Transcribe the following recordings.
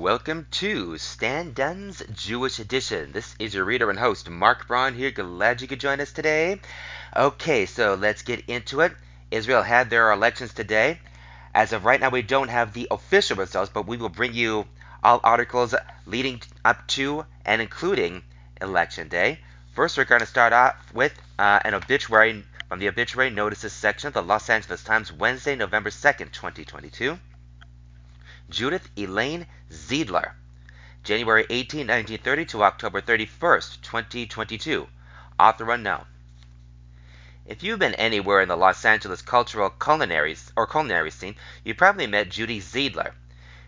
welcome to Stan Dunn's Jewish Edition. This is your reader and host, Marc Braun here. Glad you could join us today. Okay, so let's get into it. Israel had their elections today. As of right now, we don't have the official results, but we will bring you all articles leading up to and including Election Day. First, we're going to start off with uh, an obituary from the obituary notices section of the Los Angeles Times, Wednesday, November 2nd, 2022. Judith Elaine Zeidler, January 18, 1930 to October 31, 2022. Author unknown. If you've been anywhere in the Los Angeles cultural culinary or culinary scene, you probably met Judy Zeidler.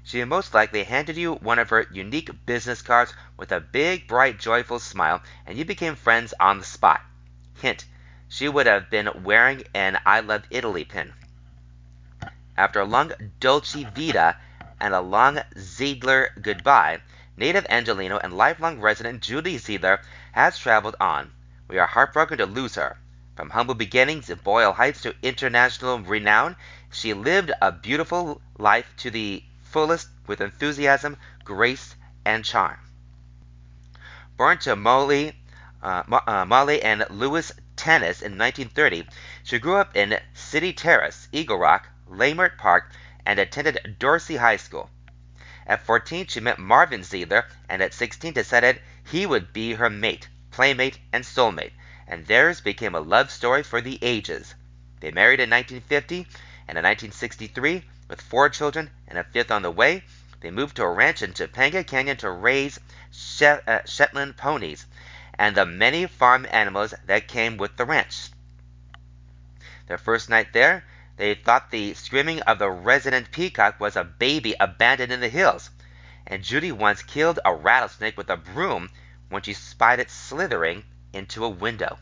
She most likely handed you one of her unique business cards with a big, bright, joyful smile, and you became friends on the spot. Hint: she would have been wearing an I Love Italy pin. After a long Dolce Vita and a long Zeidler goodbye, native Angelino and lifelong resident Judy Zeidler has traveled on. We are heartbroken to lose her. From humble beginnings in Boyle Heights to international renown, she lived a beautiful life to the fullest with enthusiasm, grace, and charm. Born to Molly, uh, uh, Molly and Louis Tennis in 1930, she grew up in City Terrace, Eagle Rock, Leimert Park, and attended Dorsey High School. At 14, she met Marvin Zeidler, and at 16 decided he would be her mate, playmate, and soulmate, and theirs became a love story for the ages. They married in 1950, and in 1963, with four children and a fifth on the way, they moved to a ranch in Topanga Canyon to raise uh, Shetland ponies and the many farm animals that came with the ranch. Their first night there, they thought the screaming of the resident peacock was a baby abandoned in the hills, and Judy once killed a rattlesnake with a broom when she spied it slithering into a window.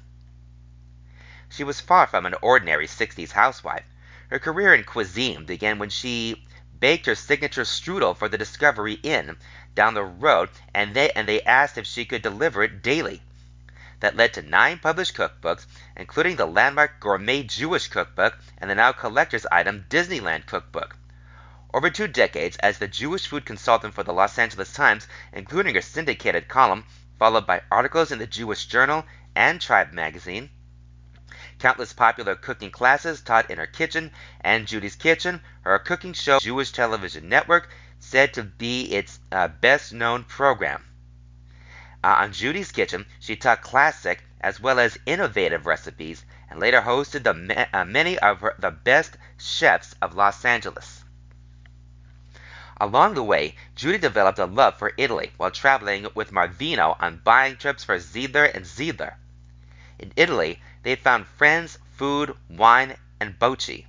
She was far from an ordinary 60s housewife. Her career in cuisine began when she baked her signature strudel for the Discovery Inn down the road, and they, and they asked if she could deliver it daily that led to nine published cookbooks, including the landmark Gourmet Jewish Cookbook and the now collector's item Disneyland Cookbook. Over two decades as the Jewish food consultant for the Los Angeles Times, including her syndicated column, followed by articles in the Jewish Journal and Tribe magazine, countless popular cooking classes taught in her kitchen and Judy's Kitchen, her cooking show, Jewish Television Network, said to be its uh, best known program. Uh, on Judy's Kitchen, she taught classic as well as innovative recipes and later hosted the, uh, many of her, the best chefs of Los Angeles. Along the way, Judy developed a love for Italy while traveling with Marvino on buying trips for Zeidler and Zeidler. In Italy, they found friends, food, wine, and bocce.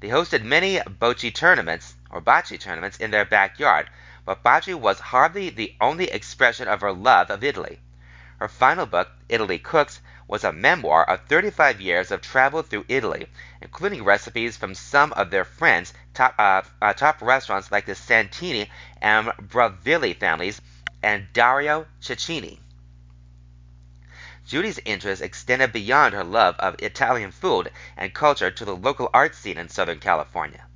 They hosted many bocce tournaments, or bocce tournaments, in their backyard, but bocce was hardly the only expression of her love of Italy. Her final book, Italy Cooks, was a memoir of 35 years of travel through Italy, including recipes from some of their friends' top, uh, uh, top restaurants like the Santini and Bravilli families and Dario Cecchini. Judy's interest extended beyond her love of Italian food and culture to the local art scene in Southern California.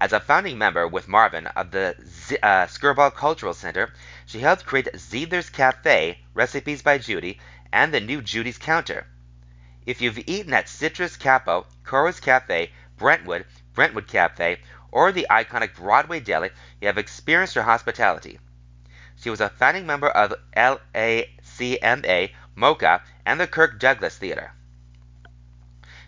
As a founding member with Marvin of the Z- uh, Skirball Cultural Center, she helped create Zeidler's Cafe, Recipes by Judy, and the new Judy's Counter. If you've eaten at Citrus Capo, Cora's Cafe, Brentwood, Brentwood Cafe, or the iconic Broadway Deli, you have experienced her hospitality. She was a founding member of LACMA, MOCA, and the Kirk Douglas Theater.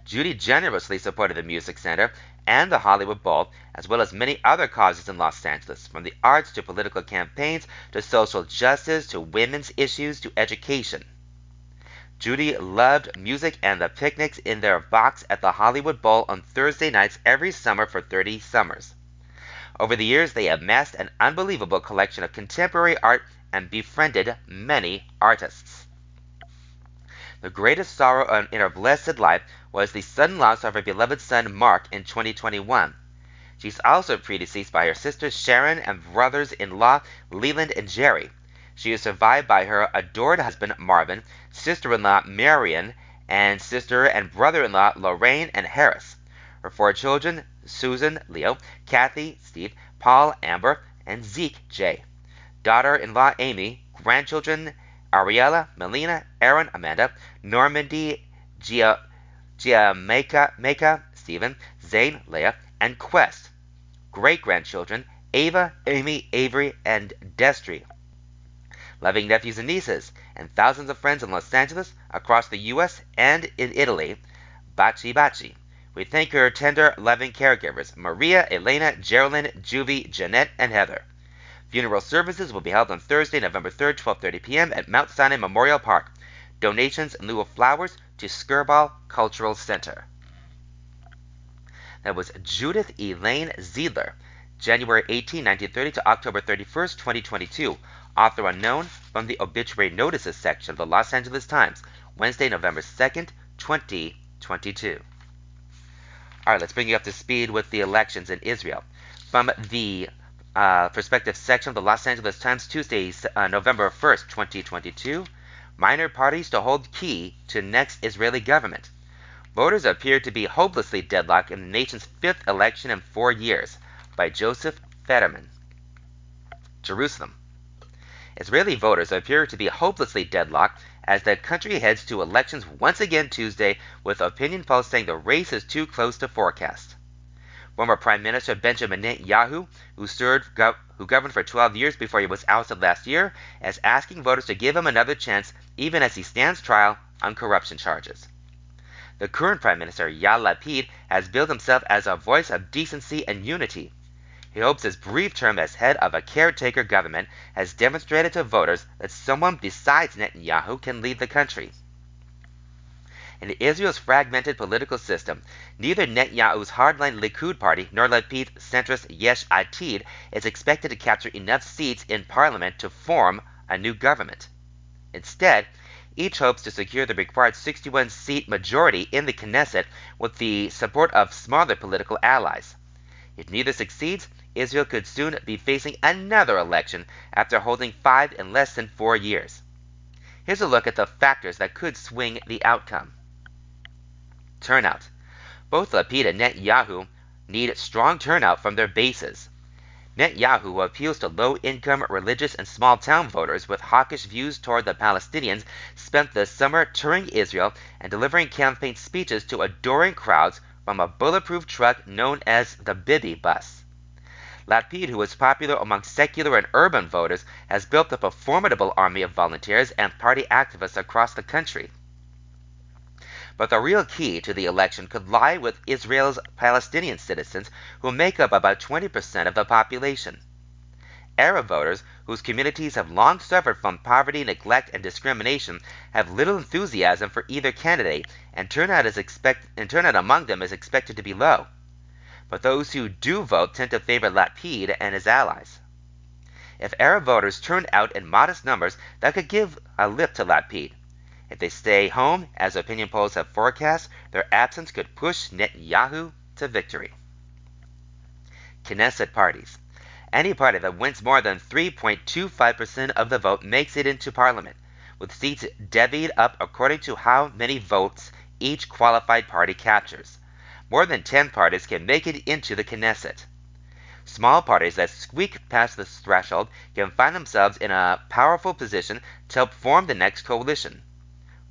Judy generously supported the Music Center and the Hollywood Bowl, as well as many other causes in Los Angeles, from the arts to political campaigns to social justice to women's issues to education. Judy loved music and the picnics in their box at the Hollywood Bowl on Thursday nights every summer for 30 summers. Over the years, they amassed an unbelievable collection of contemporary art and befriended many artists. The greatest sorrow in her blessed life was the sudden loss of her beloved son Mark in 2021. She is also predeceased by her sisters Sharon and brothers in law Leland and Jerry. She is survived by her adored husband Marvin, sister in law Marion, and sister and brother in law Lorraine and Harris. Her four children Susan, Leo, Kathy, Steve, Paul, Amber, and Zeke, J. daughter-in-law Amy, grandchildren Ariella, Melina, Aaron, Amanda, Normandy, Gia, Giamaica, Maka, Stephen, Zane, Leah, and Quest. Great-grandchildren Ava, Amy, Avery, and Destry. Loving nephews and nieces, and thousands of friends in Los Angeles, across the U.S., and in Italy. Baci Baci. We thank your tender, loving caregivers, Maria, Elena, Geraldine, Juvie, Jeanette, and Heather. Funeral services will be held on Thursday, November 3rd, 12:30 p.m. at Mount Sinai Memorial Park. Donations in lieu of flowers to Skirball Cultural Center. That was Judith Elaine Zeidler, January 18, 1930 to October 31st, 2022. Author unknown from the obituary notices section of the Los Angeles Times, Wednesday, November 2nd, 2022. All right, let's bring you up to speed with the elections in Israel. From the uh, perspective section of the Los Angeles Times, Tuesday, uh, November 1st, 2022. Minor parties to hold key to next Israeli government. Voters appear to be hopelessly deadlocked in the nation's fifth election in four years. By Josef Federman. Jerusalem. Israeli voters appear to be hopelessly deadlocked as the country heads to elections once again Tuesday, with opinion polls saying the race is too close to forecast. Former Prime Minister Benjamin Netanyahu, who served gov- who governed for 12 years before he was ousted last year, is asking voters to give him another chance even as he stands trial on corruption charges. The current Prime Minister, Yair Lapid, has billed himself as a voice of decency and unity. He hopes his brief term as head of a caretaker government has demonstrated to voters that someone besides Netanyahu can lead the country. In Israel's fragmented political system, neither Netanyahu's hardline Likud party nor Lapid's centrist Yesh Atid is expected to capture enough seats in parliament to form a new government. Instead, each hopes to secure the required 61 seat majority in the Knesset with the support of smaller political allies. If neither succeeds, Israel could soon be facing another election after holding five in less than four years. Here's a look at the factors that could swing the outcome. Turnout. Both Lapid and Netanyahu need strong turnout from their bases. Netanyahu who appeals to low-income religious and small-town voters with hawkish views toward the Palestinians spent the summer touring Israel and delivering campaign speeches to adoring crowds from a bulletproof truck known as the Bibi bus. Lapid, who is popular among secular and urban voters, has built up a formidable army of volunteers and party activists across the country. But the real key to the election could lie with Israel's Palestinian citizens, who make up about 20% of the population. Arab voters, whose communities have long suffered from poverty, neglect, and discrimination, have little enthusiasm for either candidate, and turnout, is expect- and turnout among them is expected to be low. But those who do vote tend to favor Lapid and his allies. If Arab voters turn out in modest numbers, that could give a lift to Lapid. If they stay home, as opinion polls have forecast, their absence could push Netanyahu to victory. Knesset parties. Any party that wins more than 3.25% of the vote makes it into parliament, with seats divvied up according to how many votes each qualified party captures. More than 10 parties can make it into the Knesset. Small parties that squeak past this threshold can find themselves in a powerful position to help form the next coalition.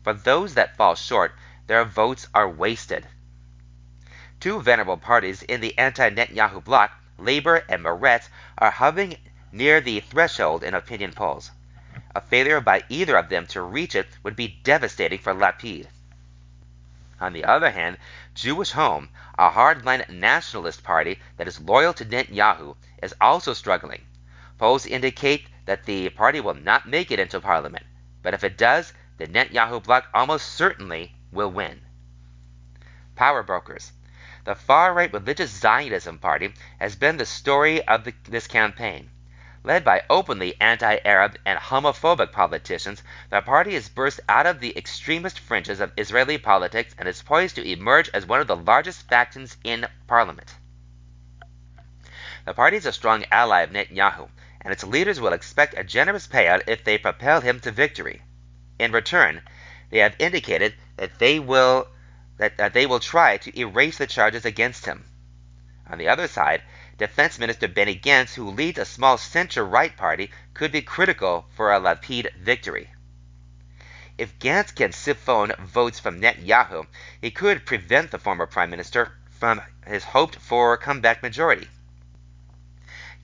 For those that fall short, their votes are wasted. Two venerable parties in the anti-Netanyahu bloc, Labor and Meretz, are hovering near the threshold in opinion polls. A failure by either of them to reach it would be devastating for Lapid. On the other hand, Jewish Home, a hardline nationalist party that is loyal to Netanyahu, is also struggling. Polls indicate that the party will not make it into parliament, but if it does, the Netanyahu bloc almost certainly will win. Power brokers. The far right religious Zionism party has been the story of the, this campaign. Led by openly anti Arab and homophobic politicians, the party has burst out of the extremist fringes of Israeli politics and is poised to emerge as one of the largest factions in parliament. The party is a strong ally of Netanyahu, and its leaders will expect a generous payout if they propel him to victory. In return, they have indicated that they will that, that they will try to erase the charges against him. On the other side, Defense Minister Benny Gantz, who leads a small center-right party, could be critical for a Lapid victory. If Gantz can siphon votes from Netanyahu, he could prevent the former prime minister from his hoped for comeback majority.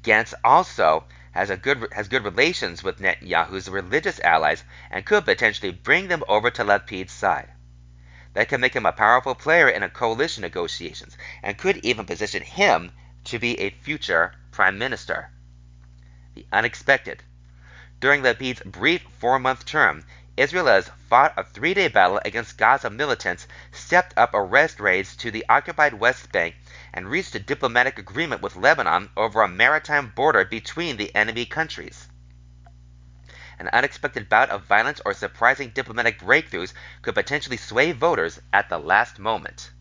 Gantz also has a good has good relations with Netanyahu's religious allies and could potentially bring them over to Lapid's side. That could make him a powerful player in a coalition negotiations and could even position him to be a future prime minister. The unexpected. During Lapid's brief four-month term, Israel has fought a three-day battle against Gaza militants, stepped up arrest raids to the occupied West Bank, and reached a diplomatic agreement with Lebanon over a maritime border between the enemy countries. An unexpected bout of violence or surprising diplomatic breakthroughs could potentially sway voters at the last moment.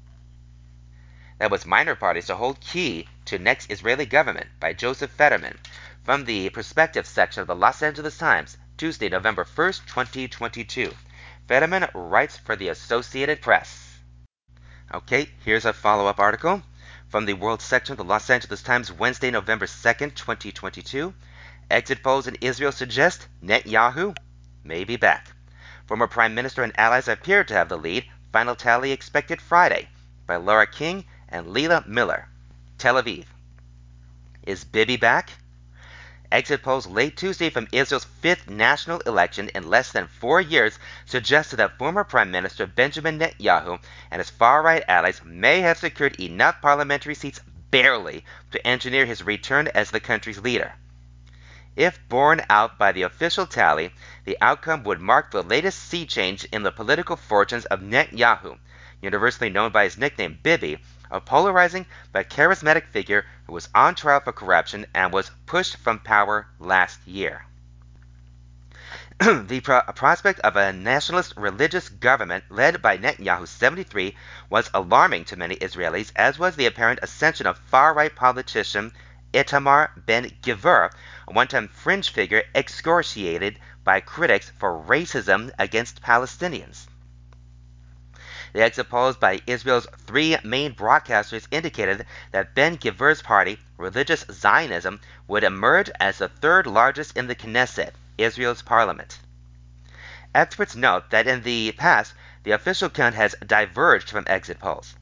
That was Minor Parties to Hold Key to Next Israeli Government by Josef Federman from the Perspective section of the Los Angeles Times, Tuesday, November 1st, 2022. Federman writes for the Associated Press. Okay, here's a follow up article from the World section of the Los Angeles Times, Wednesday, November 2nd, 2022. Exit polls in Israel suggest Netanyahu may be back. Former Prime Minister and allies appear to have the lead. Final tally expected Friday by Laura King and Leila Miller. Tel Aviv. Is Bibi back? Exit polls late Tuesday from Israel's fifth national election in less than four years suggested that former Prime Minister Benjamin Netanyahu and his far right allies may have secured enough parliamentary seats barely to engineer his return as the country's leader. If borne out by the official tally, the outcome would mark the latest sea change in the political fortunes of Netanyahu, universally known by his nickname Bibi, a polarizing but charismatic figure who was on trial for corruption and was pushed from power last year. the pro- prospect of a nationalist religious government led by Netanyahu 73 was alarming to many Israelis, as was the apparent ascension of far right politician Itamar Ben Gvir, a one time fringe figure excoriated by critics for racism against Palestinians. The exit polls by Israel's three main broadcasters indicated that Ben Gvir's party, Religious Zionism, would emerge as the third largest in the Knesset, Israel's parliament. Experts note that in the past, the official count has diverged from exit polls.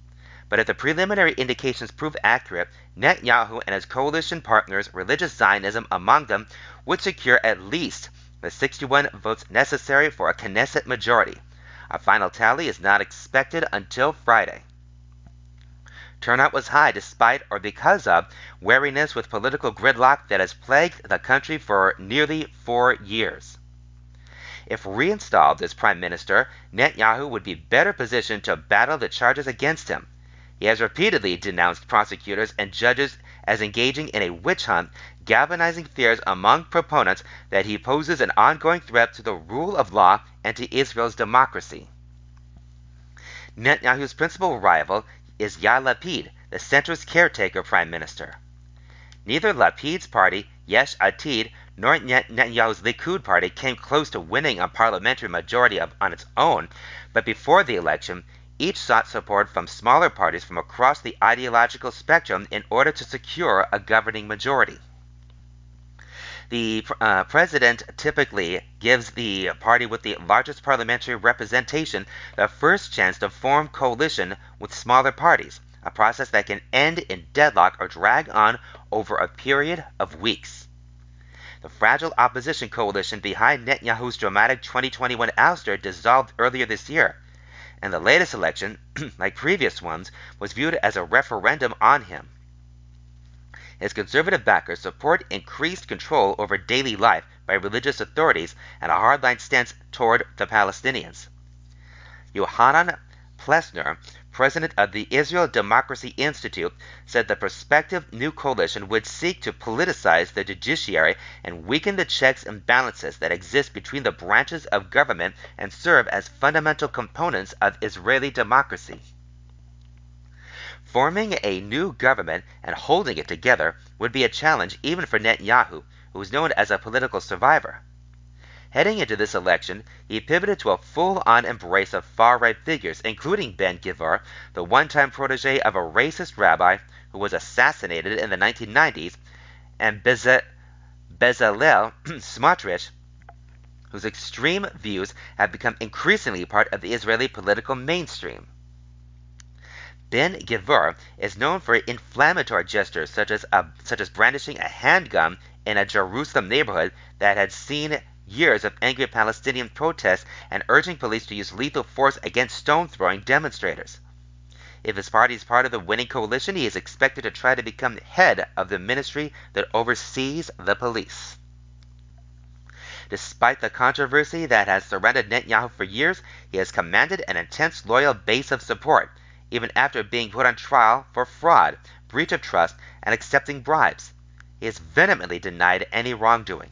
But if the preliminary indications prove accurate, Netanyahu and his coalition partners, Religious Zionism among them, would secure at least the 61 votes necessary for a Knesset majority. A final tally is not expected until Friday. Turnout was high despite or because of wariness with political gridlock that has plagued the country for nearly four years. If reinstalled as prime minister, Netanyahu would be better positioned to battle the charges against him. He has repeatedly denounced prosecutors and judges as engaging in a witch hunt, galvanizing fears among proponents that he poses an ongoing threat to the rule of law and to Israel's democracy. Netanyahu's principal rival is Yair Lapid, the centrist caretaker prime minister. Neither Lapid's party, Yesh Atid, nor Netanyahu's Likud party came close to winning a parliamentary majority of, on its own, but before the election, each sought support from smaller parties from across the ideological spectrum in order to secure a governing majority. The uh, president typically gives the party with the largest parliamentary representation the first chance to form coalition with smaller parties, a process that can end in deadlock or drag on over a period of weeks. The fragile opposition coalition behind Netanyahu's dramatic 2021 ouster dissolved earlier this year, and the latest election, like previous ones, was viewed as a referendum on him. His conservative backers support increased control over daily life by religious authorities and a hardline stance toward the Palestinians. Yohanan Plesner, president of the Israel Democracy Institute, said the prospective new coalition would seek to politicize the judiciary and weaken the checks and balances that exist between the branches of government and serve as fundamental components of Israeli democracy. Forming a new government and holding it together would be a challenge even for Netanyahu, who is known as a political survivor. Heading into this election, he pivoted to a full-on embrace of far-right figures, including Ben Gvir, the one-time protege of a racist rabbi who was assassinated in the 1990s, and Bezalel Smotrich, whose extreme views have become increasingly part of the Israeli political mainstream. Ben Gvir is known for inflammatory gestures such as, a, such as brandishing a handgun in a Jerusalem neighborhood that had seen years of angry Palestinian protests and urging police to use lethal force against stone throwing demonstrators. If his party is part of the winning coalition, he is expected to try to become head of the ministry that oversees the police. Despite the controversy that has surrounded Netanyahu for years, he has commanded an intense loyal base of support, even after being put on trial for fraud, breach of trust, and accepting bribes. He has vehemently denied any wrongdoing.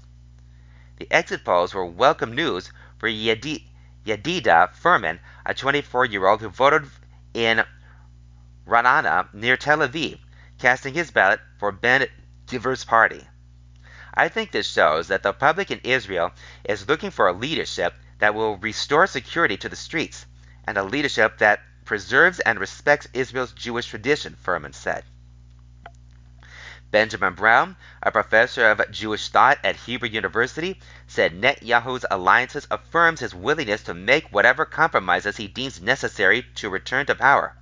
The exit polls were welcome news for Yedida Furman, a 24-year-old who voted in Ra'anana near Tel Aviv, casting his ballot for Ben Gvir's party. I think this shows that the public in Israel is looking for a leadership that will restore security to the streets and a leadership that preserves and respects Israel's Jewish tradition, Furman said. Benjamin Brown, a professor of Jewish thought at Hebrew University, said Netanyahu's alliances affirms his willingness to make whatever compromises he deems necessary to return to power.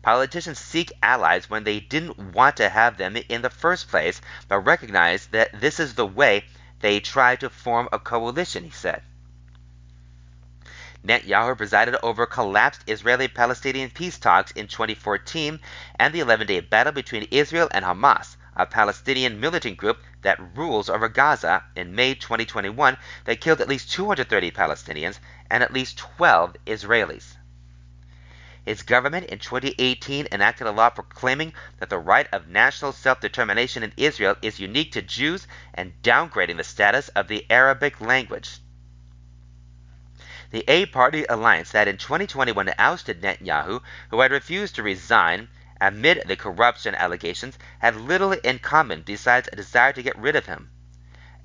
Politicians seek allies when they didn't want to have them in the first place, but recognize that this is the way they try to form a coalition, he said. Netanyahu presided over collapsed Israeli Palestinian peace talks in 2014 and the 11 day battle between Israel and Hamas, a Palestinian militant group that rules over Gaza, in May 2021 that killed at least 230 Palestinians and at least 12 Israelis. His government in 2018 enacted a law proclaiming that the right of national self-determination in Israel is unique to Jews and downgrading the status of the Arabic language. The A Party alliance that in 2021 ousted Netanyahu, who had refused to resign amid the corruption allegations, had little in common besides a desire to get rid of him.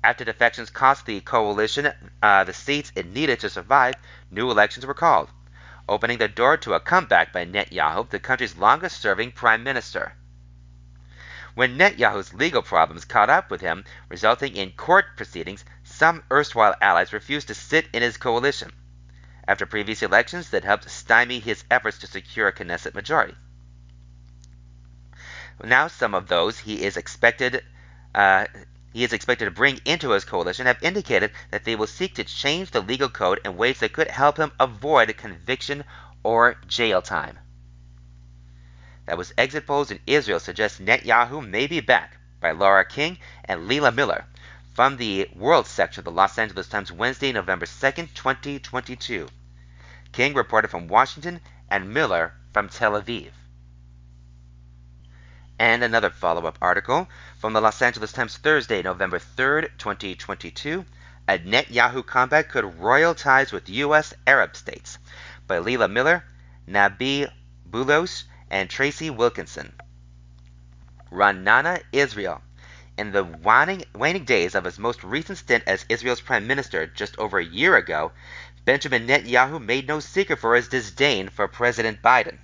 After defections cost the coalition uh, the seats it needed to survive, new elections were called opening the door to a comeback by Netanyahu, the country's longest serving prime minister. When Netanyahu's legal problems caught up with him, resulting in court proceedings, some erstwhile allies refused to sit in his coalition after previous elections that helped stymie his efforts to secure a Knesset majority. Now, some of those he is expected uh, he is expected to bring into his coalition have indicated that they will seek to change the legal code in ways that could help him avoid conviction or jail time. That was exit polls in Israel suggest Netanyahu may be back by Laura King and Leila Miller from the World section of the Los Angeles Times Wednesday, November 2nd, 2022. King reported from Washington and Miller from Tel Aviv. And another follow up article from the Los Angeles Times Thursday, November 3rd, 2022. A Netanyahu comeback could royal ties with U.S. Arab states by Leila Miller, Nabih Bulos, and Tracy Wilkinson. Ra'anana, Israel. In the waning, waning days of his most recent stint as Israel's prime minister just over a year ago, Benjamin Netanyahu made no secret for his disdain for President Biden.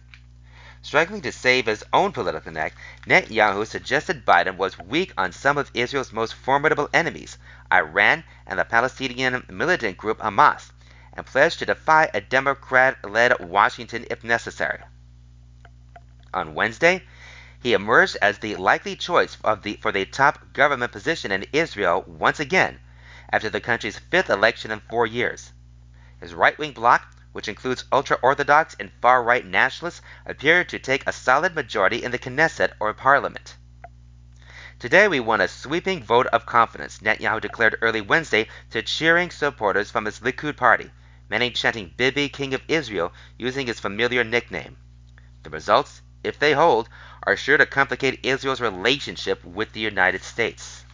Struggling to save his own political neck, Netanyahu suggested Biden was weak on some of Israel's most formidable enemies, Iran and the Palestinian militant group Hamas, and pledged to defy a Democrat led Washington if necessary. On Wednesday, he emerged as the likely choice the, for the top government position in Israel once again, after the country's fifth election in four years. His right wing bloc which includes ultra-Orthodox and far-right nationalists, appear to take a solid majority in the Knesset or parliament. Today we won a sweeping vote of confidence, Netanyahu declared early Wednesday to cheering supporters from his Likud party, many chanting Bibi, King of Israel, using his familiar nickname. The results, if they hold, are sure to complicate Israel's relationship with the United States.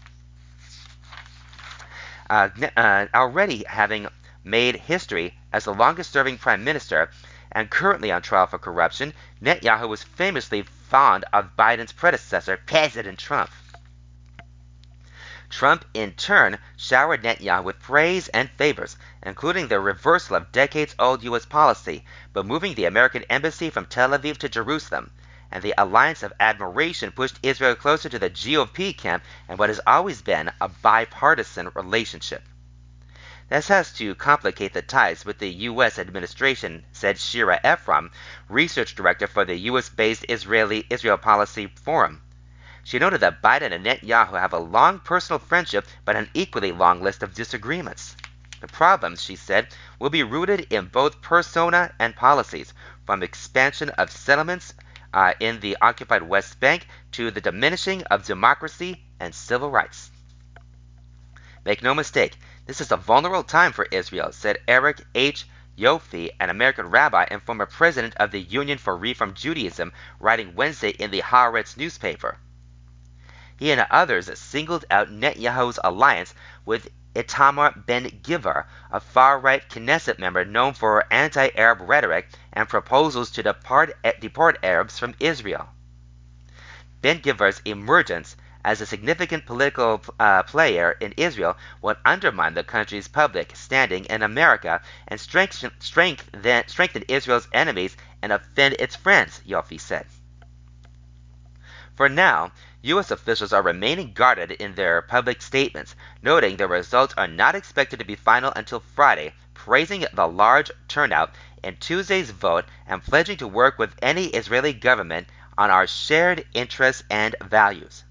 Uh, uh, already having made history as the longest serving prime minister and currently on trial for corruption, Netanyahu was famously fond of Biden's predecessor, President Trump. Trump, in turn, showered Netanyahu with praise and favors, including the reversal of decades old U.S. policy by moving the American embassy from Tel Aviv to Jerusalem, and the alliance of admiration pushed Israel closer to the GOP camp and what has always been a bipartisan relationship. This has to complicate the ties with the U.S. administration, said Shira Efron, research director for the U.S.-based Israeli Israel Policy Forum. She noted that Biden and Netanyahu have a long personal friendship but an equally long list of disagreements. The problems, she said, will be rooted in both persona and policies, from expansion of settlements uh, in the occupied West Bank to the diminishing of democracy and civil rights. Make no mistake, this is a vulnerable time for Israel, said Eric H. Yoffie, an American rabbi and former president of the Union for Reform Judaism, writing Wednesday in the Haaretz newspaper. He and others singled out Netanyahu's alliance with Itamar Ben Gvir, a far-right Knesset member known for anti-Arab rhetoric and proposals to depart, deport Arabs from Israel. Ben Gvir's emergence as a significant political uh, player in Israel would undermine the country's public standing in America and strengthen, strengthen, strengthen Israel's enemies and offend its friends, Yoffie said. For now, U.S. officials are remaining guarded in their public statements, noting the results are not expected to be final until Friday, praising the large turnout in Tuesday's vote and pledging to work with any Israeli government on our shared interests and values.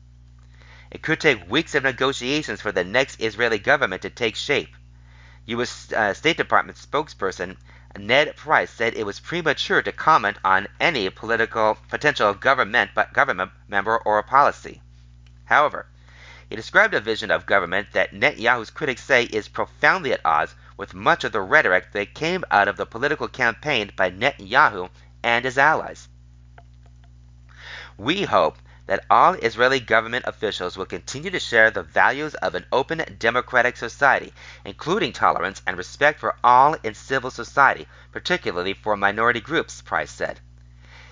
It could take weeks of negotiations for the next Israeli government to take shape. U.S. Uh, State Department spokesperson Ned Price said it was premature to comment on any political potential government government member or policy. However, he described a vision of government that Netanyahu's critics say is profoundly at odds with much of the rhetoric that came out of the political campaign by Netanyahu and his allies. We hope that all Israeli government officials will continue to share the values of an open democratic society, including tolerance and respect for all in civil society, particularly for minority groups, Price said.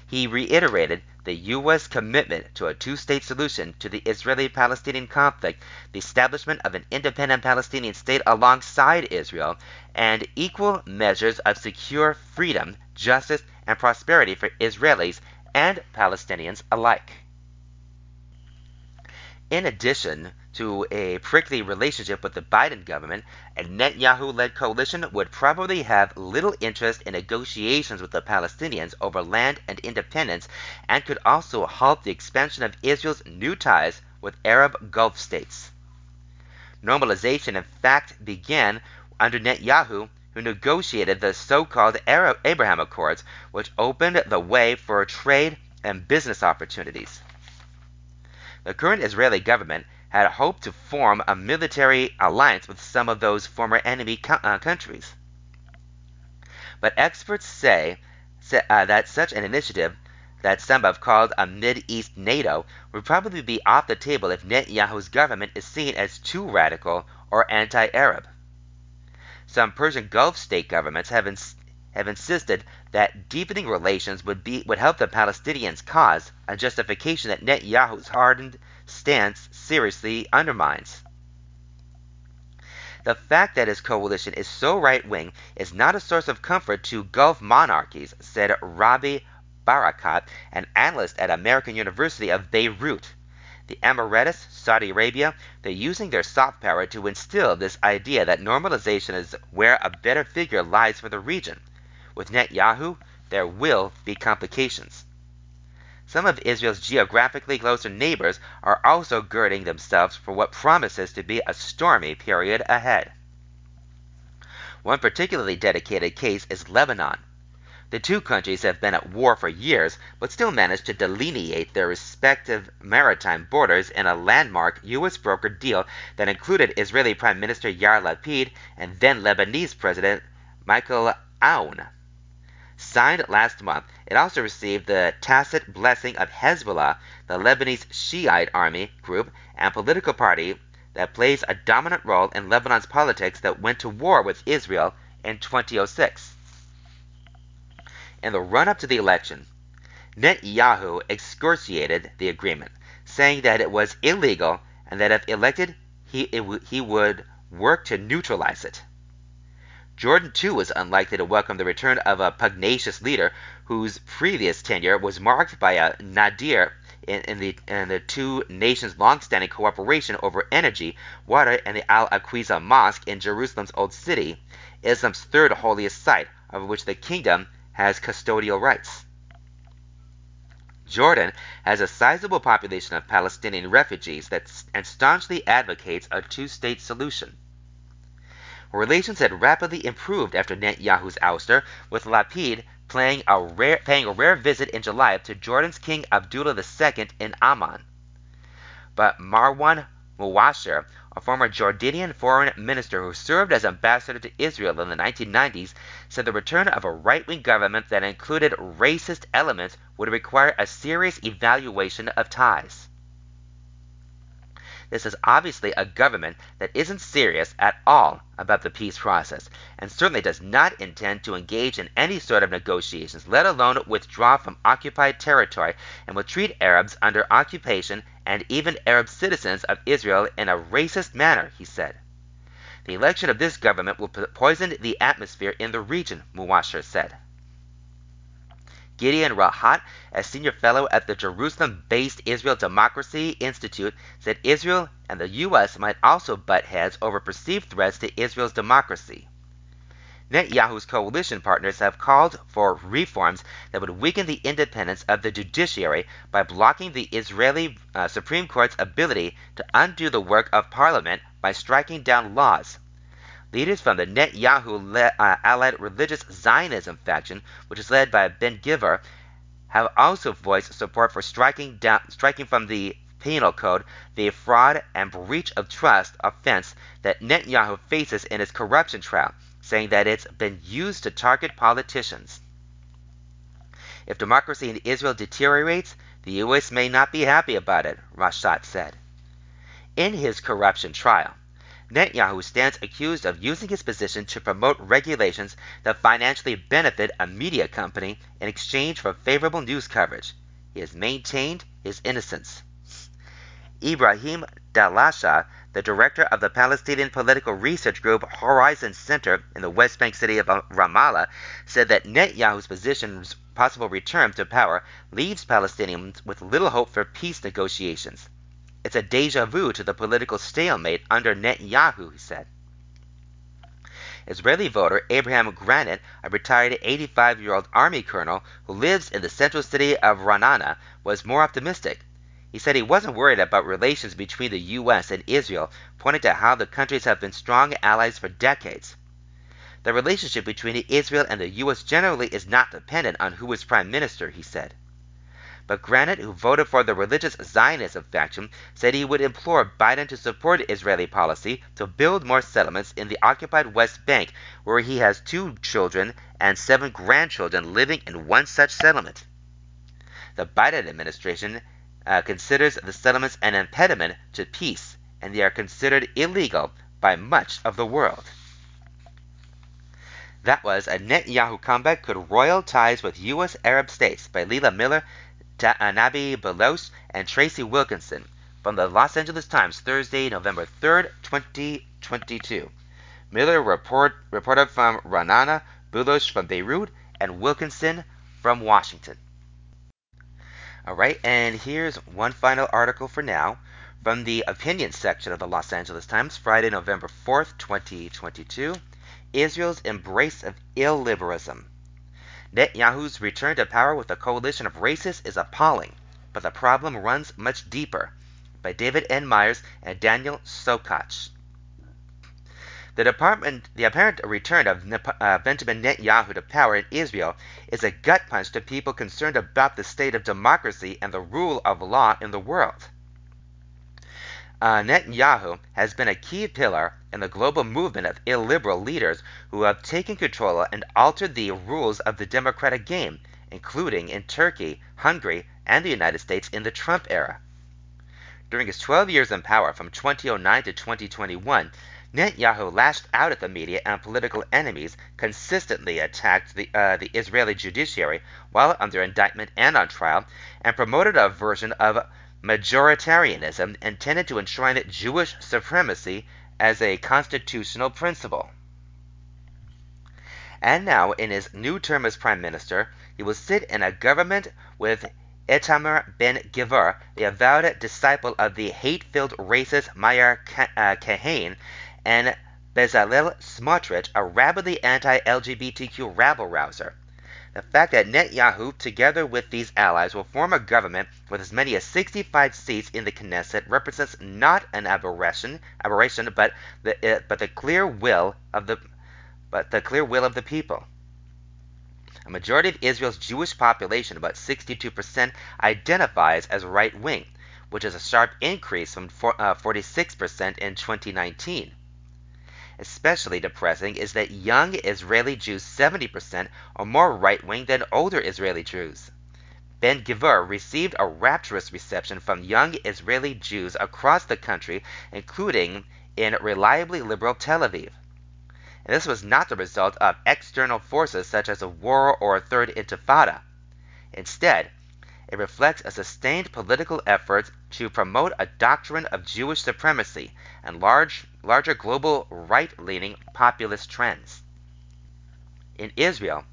He reiterated the U.S. commitment to a two state solution to the Israeli Palestinian conflict, the establishment of an independent Palestinian state alongside Israel, and equal measures of secure freedom, justice, and prosperity for Israelis and Palestinians alike. In addition to a prickly relationship with the Biden government, a Netanyahu led coalition would probably have little interest in negotiations with the Palestinians over land and independence and could also halt the expansion of Israel's new ties with Arab Gulf states. Normalization, in fact, began under Netanyahu, who negotiated the so called Abraham Accords, which opened the way for trade and business opportunities. The current Israeli government had hoped to form a military alliance with some of those former enemy co- uh, countries. But experts say, uh, that such an initiative, that some have called a Mid-East NATO, would probably be off the table if Netanyahu's government is seen as too radical or anti-Arab. Some Persian Gulf state governments have, ins- have insisted that deepening relations would be would help the Palestinians' cause, a justification that Netanyahu's hardened stance seriously undermines. The fact that his coalition is so right wing is not a source of comfort to Gulf monarchies, said Rabbi Barakat, an analyst at American University of Beirut. The Emirates, Saudi Arabia, they're using their soft power to instill this idea that normalization is where a better figure lies for the region. With Netanyahu, there will be complications. Some of Israel's geographically closer neighbors are also girding themselves for what promises to be a stormy period ahead. One particularly dedicated case is Lebanon. The two countries have been at war for years, but still managed to delineate their respective maritime borders in a landmark U.S. brokered deal that included Israeli Prime Minister Yair Lapid and then Lebanese President Michael Aoun. Signed last month, it also received the tacit blessing of Hezbollah, the Lebanese Shiite army group and political party that plays a dominant role in Lebanon's politics that went to war with Israel in 2006. In the run up to the election, Netanyahu excoriated the agreement, saying that it was illegal and that if elected, he, it, he would work to neutralize it. Jordan too was unlikely to welcome the return of a pugnacious leader whose previous tenure was marked by a nadir in, in, the, in the two nations' long-standing cooperation over energy, water, and the Al-Aqsa Mosque in Jerusalem's Old City, Islam's third holiest site, over which the kingdom has custodial rights. Jordan has a sizable population of Palestinian refugees that, and staunchly advocates a two-state solution. Relations had rapidly improved after Netanyahu's ouster, with Lapid paying a rare visit in July to Jordan's King Abdullah II in Amman. But Marwan Muasher, a former Jordanian foreign minister who served as ambassador to Israel in the 1990s, said the return of a right wing government that included racist elements would require a serious evaluation of ties. This is obviously a government that isn't serious at all about the peace process, and certainly does not intend to engage in any sort of negotiations, let alone withdraw from occupied territory, and will treat Arabs under occupation and even Arab citizens of Israel in a racist manner, he said. The election of this government will poison the atmosphere in the region, Muasher said. Gideon Rahat, a senior fellow at the Jerusalem based Israel Democracy Institute, said Israel and the U.S. might also butt heads over perceived threats to Israel's democracy. Netanyahu's coalition partners have called for reforms that would weaken the independence of the judiciary by blocking the Israeli uh, Supreme Court's ability to undo the work of parliament by striking down laws. Leaders from the Netanyahu uh, allied religious Zionism faction, which is led by Ben Gvir, have also voiced support for striking, down, striking from the penal code the fraud and breach of trust offense that Netanyahu faces in his corruption trial, saying that it's been used to target politicians. If democracy in Israel deteriorates, the U.S. may not be happy about it, Rashat said. In his corruption trial, Netanyahu stands accused of using his position to promote regulations that financially benefit a media company in exchange for favorable news coverage. He has maintained his innocence. Ibrahim Dalasha, the director of the Palestinian political research group Horizon Center in the West Bank city of Ramallah, said that Netanyahu's position's possible return to power leaves Palestinians with little hope for peace negotiations. It's a deja vu to the political stalemate under Netanyahu, he said. Israeli voter Abraham Granit, a retired 85 year old army colonel who lives in the central city of Ra'anana, was more optimistic. He said he wasn't worried about relations between the U.S. and Israel, pointing to how the countries have been strong allies for decades. The relationship between Israel and the U.S. generally is not dependent on who is prime minister, he said. But Granit, who voted for the religious Zionism faction, said he would implore Biden to support Israeli policy to build more settlements in the occupied West Bank, where he has two children and seven grandchildren living in one such settlement. The Biden administration uh, considers the settlements an impediment to peace, and they are considered illegal by much of the world. That was A Netanyahu Comeback Could Royal Ties with U.S. Arab States by Leila Miller Nabi Belos, and Tracy Wilkinson from the Los Angeles Times, Thursday, November 3rd, 2022. Miller report, reported from Ra'anana, Belos from Beirut, and Wilkinson from Washington. All right, and here's one final article for now from the opinion section of the Los Angeles Times, Friday, November 4th, 2022. Israel's embrace of illiberalism. Netanyahu's return to power with a coalition of racists is appalling, but the problem runs much deeper. By David N. Myers and Daniel Sokatch. The, the apparent return of uh, Benjamin Netanyahu to power in Israel is a gut punch to people concerned about the state of democracy and the rule of law in the world uh, Netanyahu has been a key pillar in the global movement of illiberal leaders who have taken control and altered the rules of the democratic game, including in Turkey, Hungary, and the United States in the Trump era. During his 12 years in power from 2009 to 2021, Netanyahu lashed out at the media and political enemies, consistently attacked the, uh, the Israeli judiciary while under indictment and on trial, and promoted a version of majoritarianism intended to enshrine Jewish supremacy as a constitutional principle. And now, in his new term as prime minister, he will sit in a government with Itamar ben Gvir, the avowed disciple of the hate-filled racist Meir Kahane, uh, and Bezalel Smotrich, a rabidly anti-LGBTQ rabble-rouser. The fact that Netanyahu, together with these allies, will form a government with as many as 65 seats in the Knesset represents not an aberration, aberration, but the uh, but the clear will of the but the clear will of the people. A majority of Israel's Jewish population, about 62%, identifies as right wing, which is a sharp increase from 46% uh, in 2019. Especially depressing is that young Israeli Jews 70% are more right wing than older Israeli Jews. Ben Gvir received a rapturous reception from young Israeli Jews across the country, including in reliably liberal Tel Aviv. And this was not the result of external forces such as a war or a third intifada. Instead, it reflects a sustained political effort to promote a doctrine of Jewish supremacy and large, larger global right leaning populist trends. In Israel,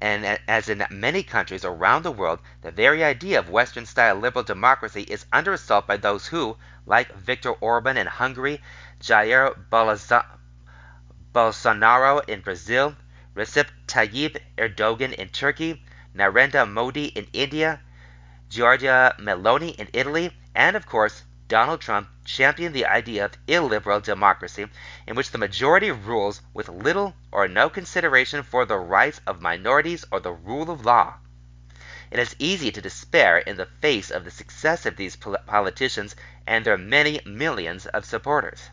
and as in many countries around the world, the very idea of Western style liberal democracy is under assault by those who, like Viktor Orban in Hungary, Jair Bolsonaro in Brazil, Recep Tayyip Erdogan in Turkey, Narendra Modi in India, Giorgia Meloni in Italy, and of course, Donald Trump championed the idea of illiberal democracy in which the majority rules with little or no consideration for the rights of minorities or the rule of law. It is easy to despair in the face of the success of these politicians and their many millions of supporters.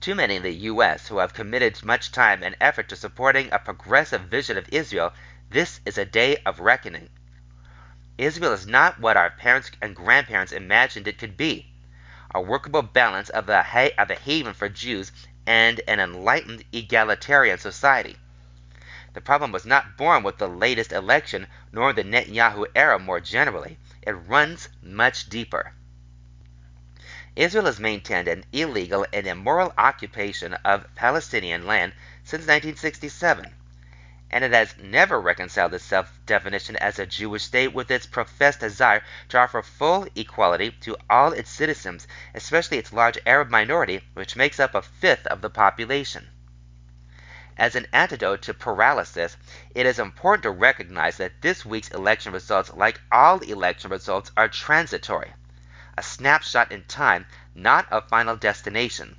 Too many in the U.S. who have committed much time and effort to supporting a progressive vision of Israel, this is a day of reckoning. Israel is not what our parents and grandparents imagined it could be a workable balance of a, ha- of a haven for Jews and an enlightened egalitarian society. The problem was not born with the latest election nor the Netanyahu era more generally. It runs much deeper. Israel has maintained an illegal and immoral occupation of Palestinian land since 1967 and it has never reconciled its self-definition as a Jewish state with its professed desire to offer full equality to all its citizens, especially its large Arab minority, which makes up a fifth of the population. As an antidote to paralysis, it is important to recognize that this week's election results, like all election results, are transitory, a snapshot in time, not a final destination.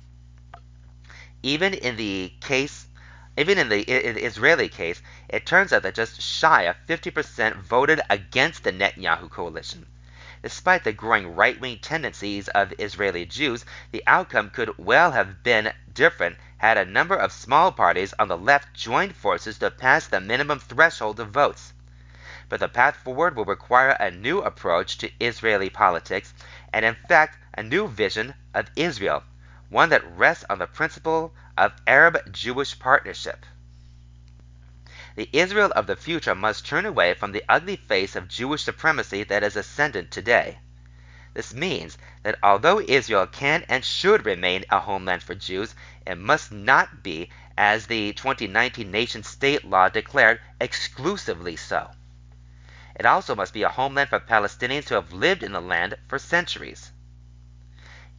Even in the case even in the Israeli case, it turns out that just shy of 50% voted against the Netanyahu coalition. Despite the growing right wing tendencies of Israeli Jews, the outcome could well have been different had a number of small parties on the left joined forces to pass the minimum threshold of votes. But the path forward will require a new approach to Israeli politics, and in fact, a new vision of Israel, one that rests on the principle of Arab Jewish partnership. The Israel of the future must turn away from the ugly face of Jewish supremacy that is ascendant today. This means that although Israel can and should remain a homeland for Jews, it must not be, as the 2019 nation state law declared, exclusively so. It also must be a homeland for Palestinians who have lived in the land for centuries.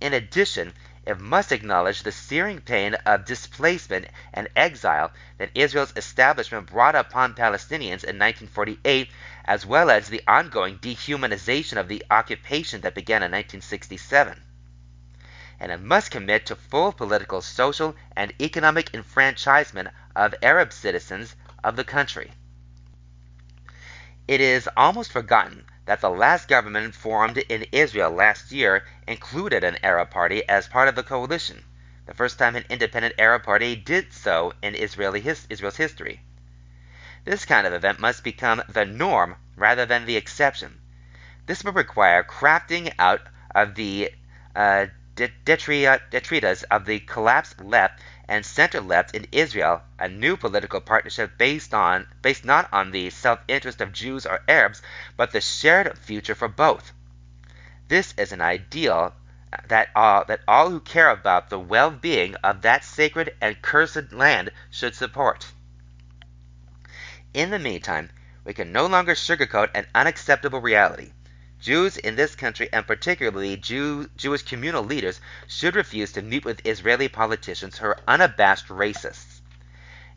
In addition, it must acknowledge the searing pain of displacement and exile that Israel's establishment brought upon Palestinians in 1948, as well as the ongoing dehumanization of the occupation that began in 1967. And it must commit to full political, social, and economic enfranchisement of Arab citizens of the country. It is almost forgotten that the last government formed in Israel last year included an Arab party as part of the coalition, the first time an independent Arab party did so in Israeli his, Israel's history. This kind of event must become the norm rather than the exception. This will require crafting out of the uh, detritus of the collapsed left and center left in Israel a new political partnership based on based not on the self-interest of Jews or Arabs, but the shared future for both. This is an ideal that all, that all who care about the well being of that sacred and cursed land should support. In the meantime, we can no longer sugarcoat an unacceptable reality. Jews in this country, and particularly Jew, Jewish communal leaders, should refuse to meet with Israeli politicians who are unabashed racists.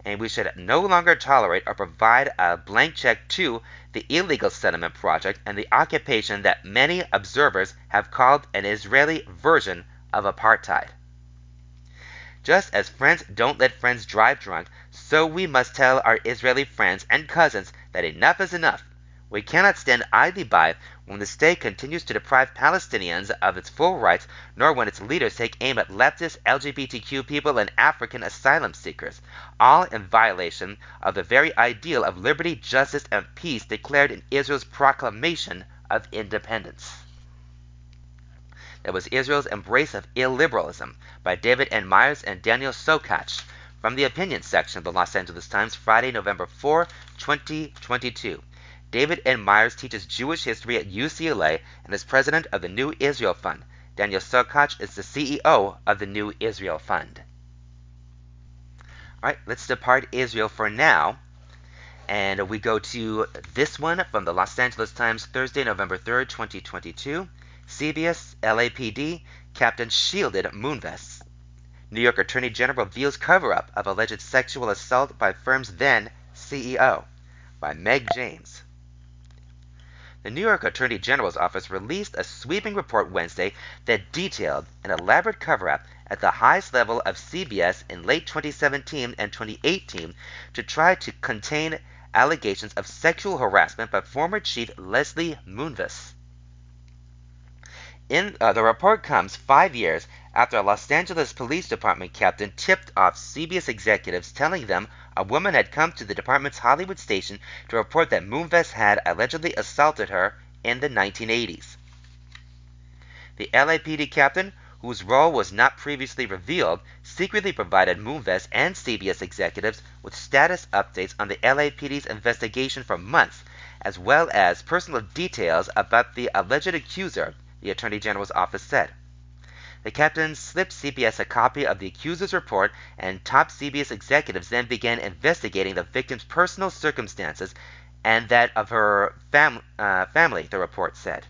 And we should no longer tolerate or provide a blank check to the illegal settlement project and the occupation that many observers have called an Israeli version of apartheid. Just as friends don't let friends drive drunk, so we must tell our Israeli friends and cousins that enough is enough. We cannot stand idly by when the state continues to deprive Palestinians of its full rights, nor when its leaders take aim at leftist LGBTQ people and African asylum seekers, all in violation of the very ideal of liberty, justice, and peace declared in Israel's proclamation of independence. That was Israel's Embrace of Illiberalism by David N. Myers and Daniel Sokatch from the opinion section of the Los Angeles Times, Friday, November 4, 2022. David N. Myers teaches Jewish history at UCLA and is president of the New Israel Fund. Daniel Sokatch is the CEO of the New Israel Fund. All right, let's depart Israel for now. And we go to this one from the Los Angeles Times, Thursday, November 3rd, 2022. CBS, LAPD, Captain shielded Moonves. New York Attorney General reveals cover up of alleged sexual assault by firm's then CEO. By Meg James. The New York Attorney General's office released a sweeping report Wednesday that detailed an elaborate cover up at the highest level of CBS in late 2017 and 2018 to try to contain allegations of sexual harassment by former Chief Leslie Moonves. In, uh, the report comes five years after a Los Angeles Police Department captain tipped off CBS executives telling them a woman had come to the department's Hollywood station to report that Moonves had allegedly assaulted her in the 1980s. The LAPD captain, whose role was not previously revealed, secretly provided Moonves and CBS executives with status updates on the LAPD's investigation for months, as well as personal details about the alleged accuser the Attorney General's office said. The captain slipped CBS a copy of the accuser's report, and top CBS executives then began investigating the victim's personal circumstances and that of her fam- uh, family, the report said.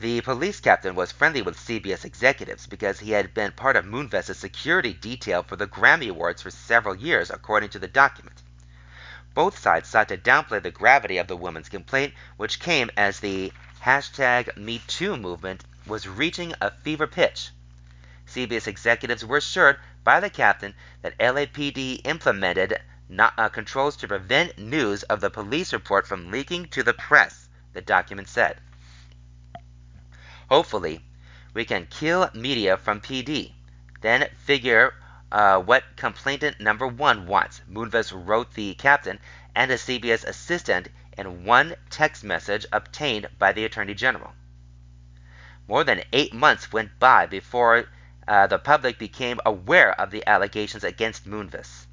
The police captain was friendly with CBS executives because he had been part of Moonves' security detail for the Grammy Awards for several years, according to the document. Both sides sought to downplay the gravity of the woman's complaint, which came as the hashtag MeToo movement was reaching a fever pitch. CBS executives were assured by the captain that LAPD implemented not, uh, controls to prevent news of the police report from leaking to the press, the document said. Hopefully, we can kill media from PD, then figure uh, what complainant number one wants, Moonves wrote the captain and a CBS assistant in one text message obtained by the Attorney General. More than eight months went by before uh, the public became aware of the allegations against Moonves.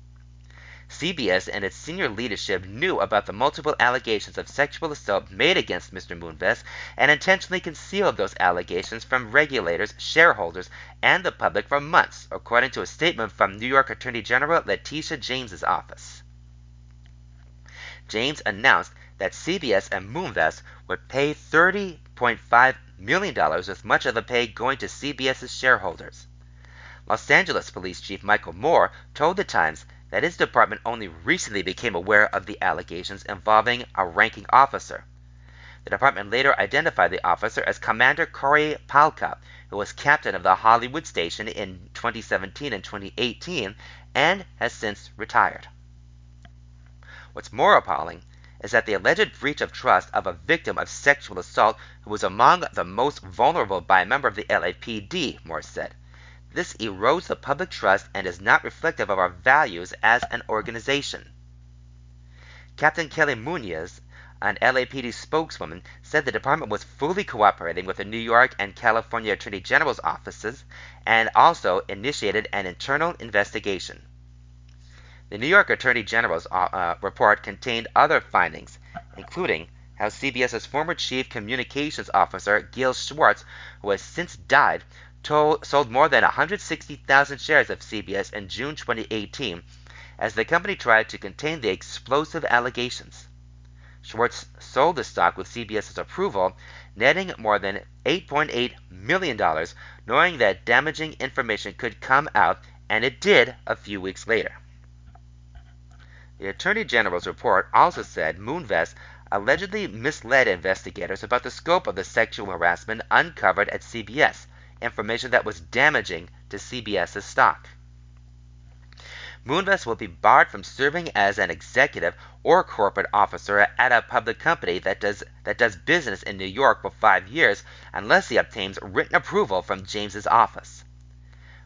CBS and its senior leadership knew about the multiple allegations of sexual assault made against Mr. Moonves and intentionally concealed those allegations from regulators, shareholders, and the public for months, according to a statement from New York Attorney General Letitia James's office. James announced that CBS and Moonves would pay $30.5 million, with much of the pay going to CBS's shareholders. Los Angeles Police Chief Michael Moore told The Times that his department only recently became aware of the allegations involving a ranking officer. The department later identified the officer as Commander Cory Palka, who was captain of the Hollywood station in 2017 and 2018 and has since retired. What's more appalling is that the alleged breach of trust of a victim of sexual assault who was among the most vulnerable by a member of the LAPD, Moore said. This erodes the public trust and is not reflective of our values as an organization. Captain Kelly Munoz, an LAPD spokeswoman, said the department was fully cooperating with the New York and California Attorney General's offices and also initiated an internal investigation. The New York Attorney General's uh, uh report contained other findings, including how CBS's former chief communications officer, Gil Schwartz, who has since died, told, sold more than 160,000 shares of CBS in June 2018 as the company tried to contain the explosive allegations. Schwartz sold the stock with CBS's approval, netting more than $8.8 million, knowing that damaging information could come out, and it did a few weeks later. The Attorney General's report also said Moonves allegedly misled investigators about the scope of the sexual harassment uncovered at CBS, information that was damaging to CBS's stock. Moonves will be barred from serving as an executive or corporate officer at a public company that does that does business in New York for five years unless he obtains written approval from James's office.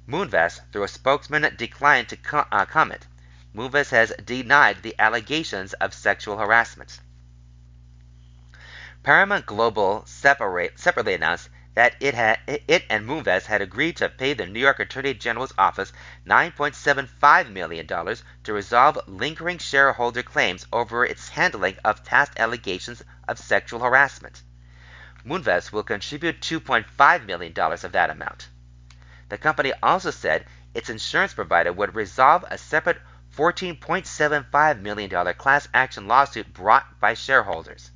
Moonves, through a spokesman, declined to co- uh, comment. Moonves has denied the allegations of sexual harassment. Paramount Global separate, separately announced that it, had, it and Moonves had agreed to pay the New York Attorney General's office $9.75 million to resolve lingering shareholder claims over its handling of past allegations of sexual harassment. Moonves will contribute $2.5 million of that amount. The company also said its insurance provider would resolve a separate $14.75 million class action lawsuit brought by shareholders.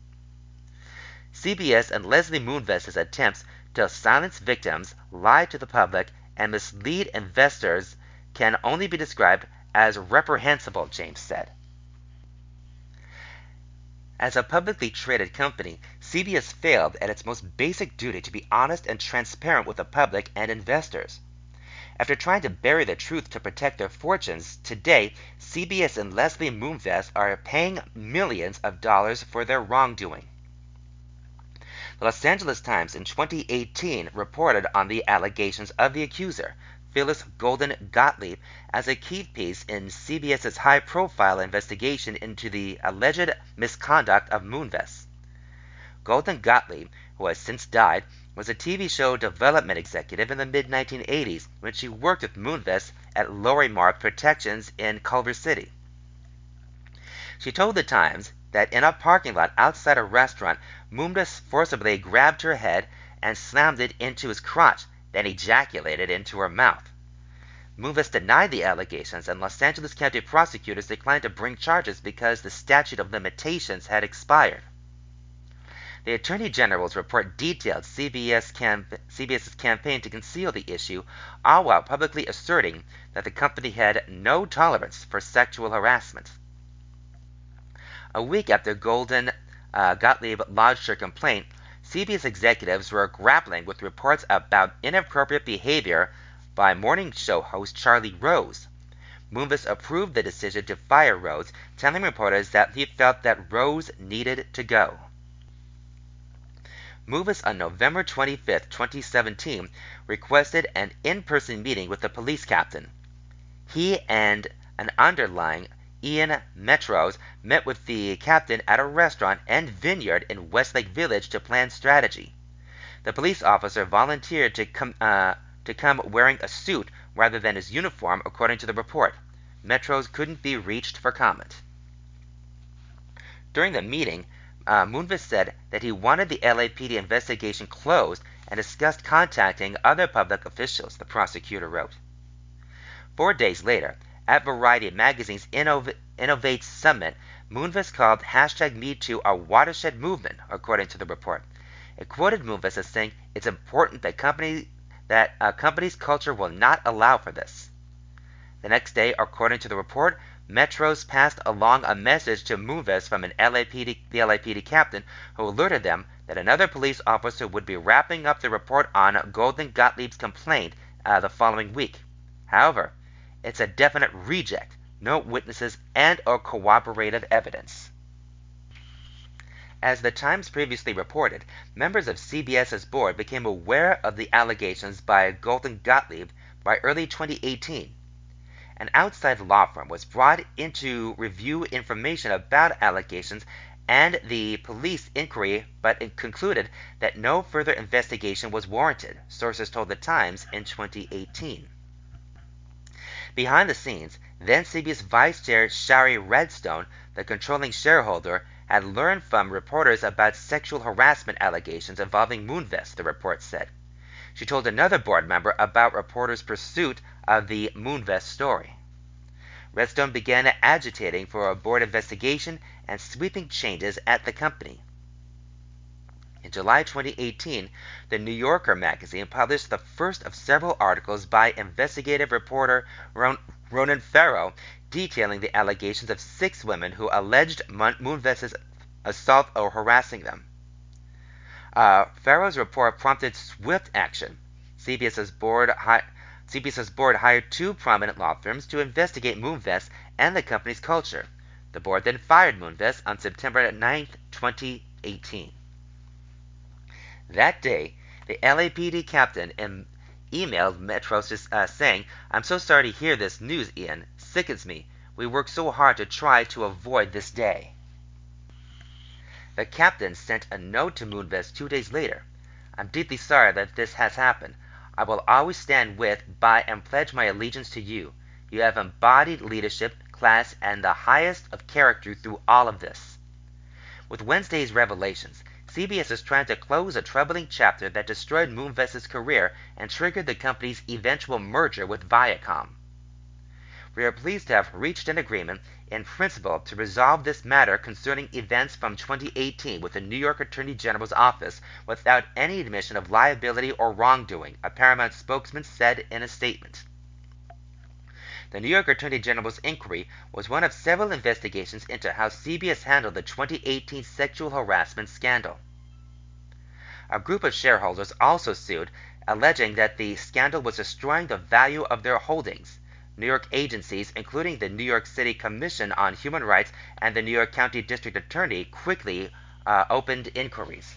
CBS and Leslie Moonves' attempts to silence victims, lie to the public, and mislead investors can only be described as reprehensible, James said. As a publicly traded company, CBS failed at its most basic duty to be honest and transparent with the public and investors. After trying to bury the truth to protect their fortunes, today CBS and Leslie Moonves are paying millions of dollars for their wrongdoing. The Los Angeles Times in 2018 reported on the allegations of the accuser, Phyllis Golden Gottlieb, as a key piece in CBS's high profile investigation into the alleged misconduct of Moonves. Golden Gottlieb, who has since died, was a TV show development executive in the mid 1980s when she worked with Moonves at Lorimar Productions in Culver City. She told the Times that in a parking lot outside a restaurant, Moonves forcibly grabbed her head and slammed it into his crotch, then ejaculated into her mouth. Moonves denied the allegations, and Los Angeles County prosecutors declined to bring charges because the statute of limitations had expired. The Attorney General's report detailed CBS's campaign to conceal the issue, all while publicly asserting that the company had no tolerance for sexual harassment. A week after Golden uh, Gottlieb lodged her complaint, CBS executives were grappling with reports about inappropriate behavior by morning show host Charlie Rose. Moonves approved the decision to fire Rose, telling reporters that he felt that Rose needed to go. Moonves on November 25, 2017, requested an in-person meeting with the police captain. He and an underlying Ian Metros met with the captain at a restaurant and vineyard in Westlake Village to plan strategy. The police officer volunteered to come, uh, to come wearing a suit rather than his uniform, according to the report. Metros couldn't be reached for comment. During the meeting, uh, Moonves said that he wanted the LAPD investigation closed and discussed contacting other public officials, the prosecutor wrote. Four days later, at Variety magazine's Innov- Innovate Summit, Moonves called hashtag MeToo a watershed movement, according to the report. It quoted Moonves as saying, "It's important that company that a company's culture will not allow for this." The next day, according to the report, Metros passed along a message to Moonves from an LAPD, the LAPD captain who alerted them that another police officer would be wrapping up the report on Golden Gottlieb's complaint uh, the following week. However, it's a definite reject, no witnesses and or corroborative evidence. As the Times previously reported, members of CBS's board became aware of the allegations by Golden Gottlieb by early 2018 an outside law firm was brought in to review information about allegations and the police inquiry, but concluded that no further investigation was warranted, sources told the Times in 2018. Behind the scenes, then CBS Vice Chair Shari Redstone, the controlling shareholder, had learned from reporters about sexual harassment allegations involving Moonves, the report said. She told another board member about reporters' pursuit of the Moonves story. Redstone began agitating for a board investigation and sweeping changes at the company. In July 2018, the New Yorker magazine published the first of several articles by investigative reporter Ron- Ronan Farrow detailing the allegations of six women who alleged Moonves' assault or harassing them. Uh, Farrow's report prompted swift action. CBS's board, hi- CBS's board hired two prominent law firms to investigate Moonves and the company's culture. The board then fired Moonves on September 9, 2018. That day, the LAPD captain emailed Metro uh, saying, I'm so sorry to hear this news, Ian. Sickens me. We worked so hard to try to avoid this day. The captain sent a note to Moonves two days later. I'm deeply sorry that this has happened. I will always stand with, by, and pledge my allegiance to you. You have embodied leadership, class, and the highest of character through all of this. With Wednesday's revelations, CBS is trying to close a troubling chapter that destroyed Moonves' career and triggered the company's eventual merger with Viacom. We are pleased to have reached an agreement in principle to resolve this matter concerning events from 2018 with the New York Attorney General's office without any admission of liability or wrongdoing, a Paramount spokesman said in a statement. The New York Attorney General's inquiry was one of several investigations into how CBS handled the 2018 sexual harassment scandal. A group of shareholders also sued, alleging that the scandal was destroying the value of their holdings. New York agencies, including the New York City Commission on Human Rights and the New York County District Attorney, quickly uh, opened inquiries.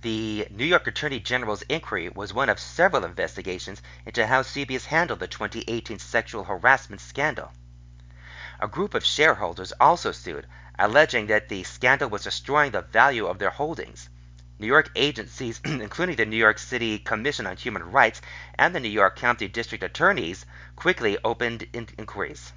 The New York Attorney General's inquiry was one of several investigations into how CBS handled the 2018 sexual harassment scandal. A group of shareholders also sued, alleging that the scandal was destroying the value of their holdings. New York agencies, including the New York City Commission on Human Rights and the New York County District Attorneys, quickly opened in- inquiries.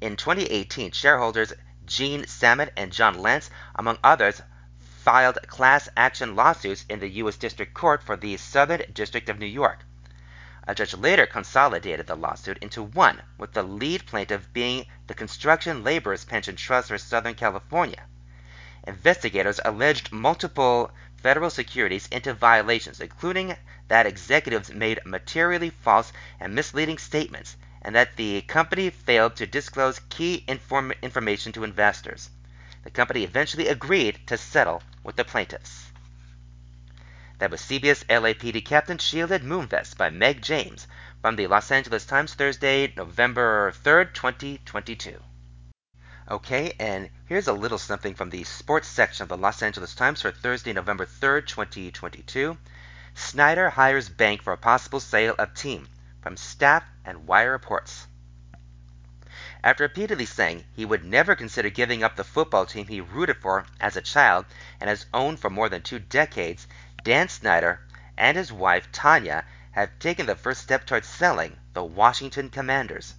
In 2018, shareholders Gene Samet and John Lentz, among others, filed class action lawsuits in the U.S. District Court for the Southern District of New York. A judge later consolidated the lawsuit into one, with the lead plaintiff being the Construction Laborers Pension Trust for Southern California. Investigators alleged multiple federal securities into violations, including that executives made materially false and misleading statements, and that the company failed to disclose key inform- information to investors. The company eventually agreed to settle with the plaintiffs. That was CBS LAPD Captain Shielded Moonves by Meg James from the Los Angeles Times Thursday, November 3rd, 2022. Okay, and here's a little something from the sports section of the Los Angeles Times for Thursday, November 3rd, 2022. Snyder hires bank for a possible sale of team from staff and wire reports. After repeatedly saying he would never consider giving up the football team he rooted for as a child and has owned for more than two decades, Dan Snyder and his wife Tanya have taken the first step towards selling the Washington Commanders.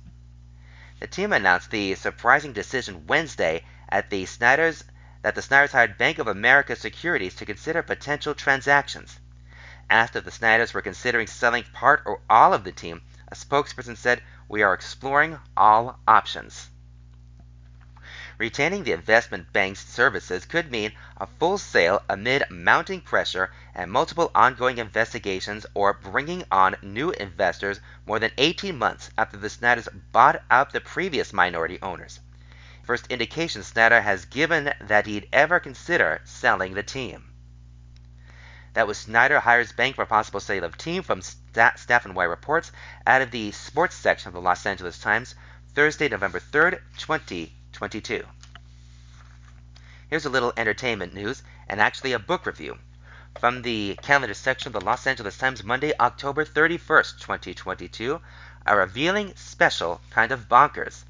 The team announced the surprising decision Wednesday at the Snyder's that the Snyders hired Bank of America Securities to consider potential transactions. Asked if the Snyders were considering selling part or all of the team, a spokesperson said, We are exploring all options. Retaining the investment bank's services could mean a full sale amid mounting pressure and multiple ongoing investigations or bringing on new investors more than 18 months after the Snyders bought out the previous minority owners. First indication Snyder has given that he'd ever consider selling the team. That was Snyder hires bank for possible sale of team from Staff and Wire Reports out of the sports section of the Los Angeles Times, Thursday, November 3rd, 20. 22. Here's a little entertainment news and actually a book review from the calendar section of the Los Angeles Times, Monday, October 31st, 2022. A revealing, special kind of bonkers.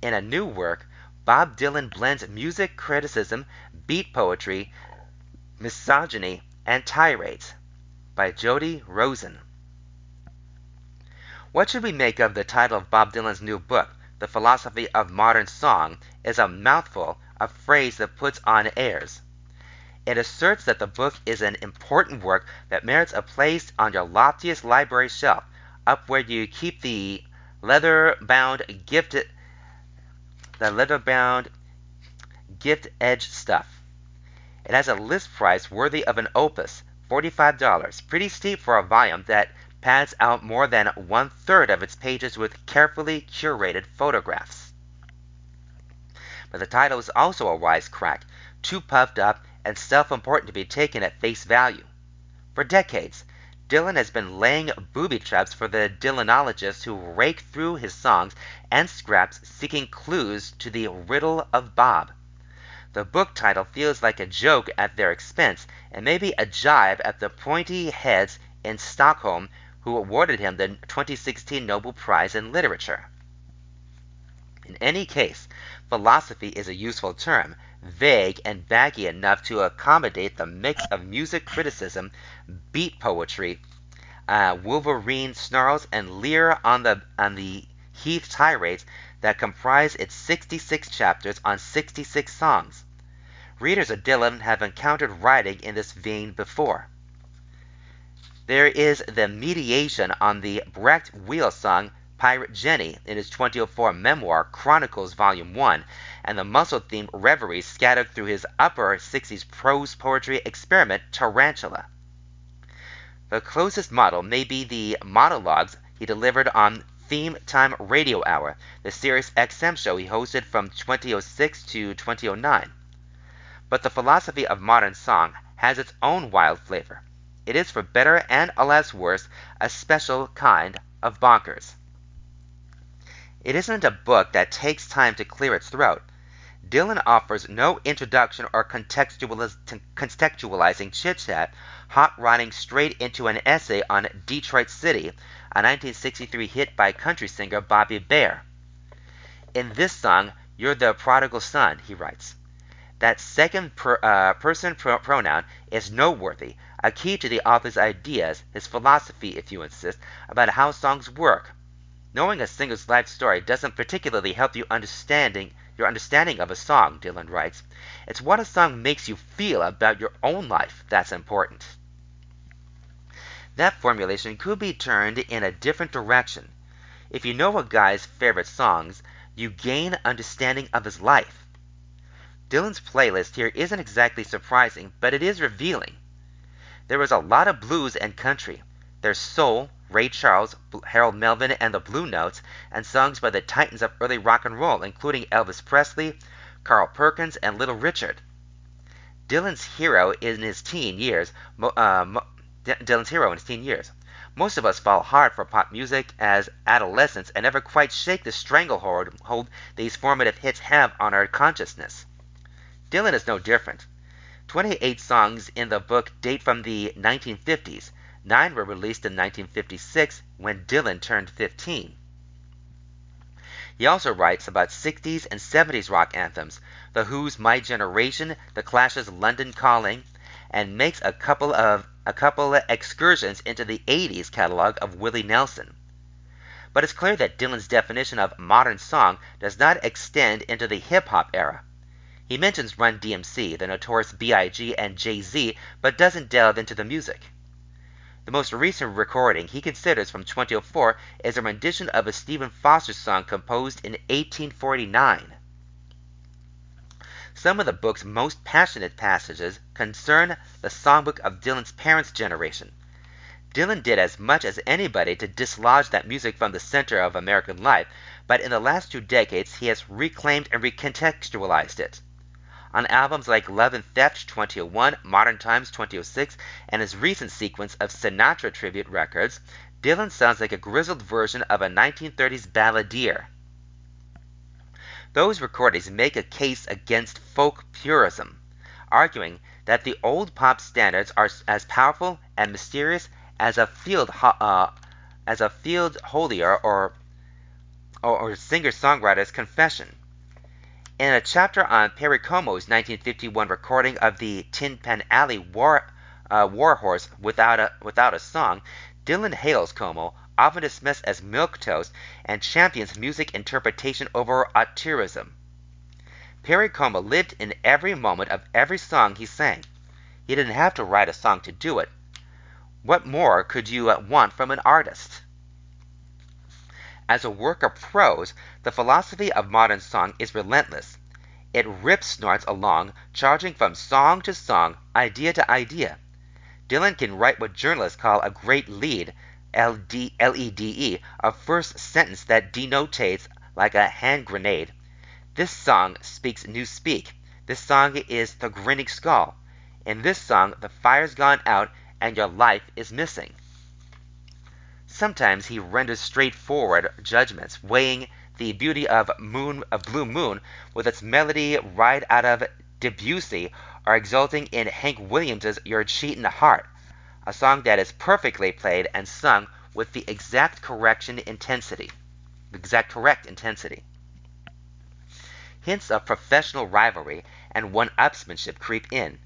In a new work, Bob Dylan blends music criticism, beat poetry, misogyny, and tirades. By Jody Rosen. What should we make of the title of Bob Dylan's new book? The Philosophy of Modern Song, is a mouthful, a phrase that puts on airs. It asserts that the book is an important work that merits a place on your loftiest library shelf, up where you keep the leather-bound gifted the leather-bound gift-edged stuff. It has a list price worthy of an opus, $45, pretty steep for a volume that pads out more than one third of its pages with carefully curated photographs. But the title is also a wisecrack, too puffed up and self important to be taken at face value. For decades, Dylan has been laying booby traps for the Dylanologists who rake through his songs and scraps seeking clues to the riddle of Bob. The book title feels like a joke at their expense and maybe a jibe at the pointy heads in Stockholm who awarded him the 2016 Nobel Prize in Literature. In any case, philosophy is a useful term, vague and baggy enough to accommodate the mix of music criticism, beat poetry, uh, Wolverine snarls, and Lear on the on the Heath tirades that comprise its 66 chapters on 66 songs. Readers of Dylan have encountered writing in this vein before. There is the mediation on the Brecht Weill song Pirate Jenny in his 2004 memoir Chronicles Volume 1, and the muscle themed reveries scattered through his upper 60s prose poetry experiment Tarantula. The closest model may be the monologues he delivered on Theme Time Radio Hour, the Sirius XM show he hosted from 2006 to 2009. But the philosophy of modern song has its own wild flavor. It is, for better and alas worse, a special kind of bonkers. It isn't a book that takes time to clear its throat. Dylan offers no introduction or contextualizing chit chat, hot rodding straight into an essay on Detroit City, a 1963 hit by country singer Bobby Bare. In this song, You're the Prodigal Son, he writes. That second per, uh, person pro- pronoun is noteworthy, a key to the author's ideas, his philosophy, if you insist, about how songs work, Knowing a singer's life story doesn't particularly help you understanding your understanding of a song, Dylan writes. It's what a song makes you feel about your own life that's important. That formulation could be turned in a different direction. If you know a guy's favorite songs, you gain understanding of his life. Dylan's playlist here isn't exactly surprising, but it is revealing. There is a lot of blues and country. There's soul, Ray Charles, Harold Melvin and the Blue Notes, and songs by the titans of early rock and roll, including Elvis Presley, Carl Perkins, and Little Richard. Dylan's hero in his teen years. Uh, Dylan's hero in his teen years. Most of us fall hard for pop music as adolescents and never quite shake the stranglehold these formative hits have on our consciousness. Dylan is no different. 28 songs in the book date from the 1950s, Nine were released in 1956 when Dylan turned 15. He also writes about 60s and 70s rock anthems, The Who's My Generation, The Clash's London Calling, and makes a couple of a couple of excursions into the 80s catalog of Willie Nelson. But it's clear that Dylan's definition of modern song does not extend into the hip hop era. He mentions Run DMC, the notorious B.I.G., and Jay Z, but doesn't delve into the music. The most recent recording he considers from 2004 is a rendition of a Stephen Foster song composed in 1849. Some of the book's most passionate passages concern the songbook of Dylan's parents' generation. Dylan did as much as anybody to dislodge that music from the center of American life, but in the last two decades he has reclaimed and recontextualized it. On albums like Love and Theft 2001, Modern Times 2006, and his recent sequence of Sinatra tribute records, Dylan sounds like a grizzled version of a 1930s balladeer. Those recordings make a case against folk purism, arguing that the old pop standards are as powerful and mysterious as a field uh, as a field holler or or, or singer-songwriter's confession. In a chapter on Perry Como's 1951 recording of the Tin Pan Alley War, uh, War Horse without a, without a song, Dylan hails Como, often dismissed as milquetoast, and champions music interpretation over auteurism. Perry Como lived in every moment of every song he sang. He didn't have to write a song to do it. What more could you want from an artist? As a work of prose, the philosophy of modern song is relentless. It rips snorts along, charging from song to song, idea to idea. Dylan can write what journalists call a great lead, L-E-D-E, a first sentence that denotates like a hand grenade. This song speaks new speak. This song is the grinning skull. In this song, the fire's gone out and your life is missing. Sometimes he renders straightforward judgments, weighing the beauty of moon of blue moon with its melody right out of Debussy, or exulting in Hank Williams's Your Cheatin' the Heart, a song that is perfectly played and sung with the exact correction intensity. Exact correct intensity. Hints of professional rivalry and one-upsmanship creep in.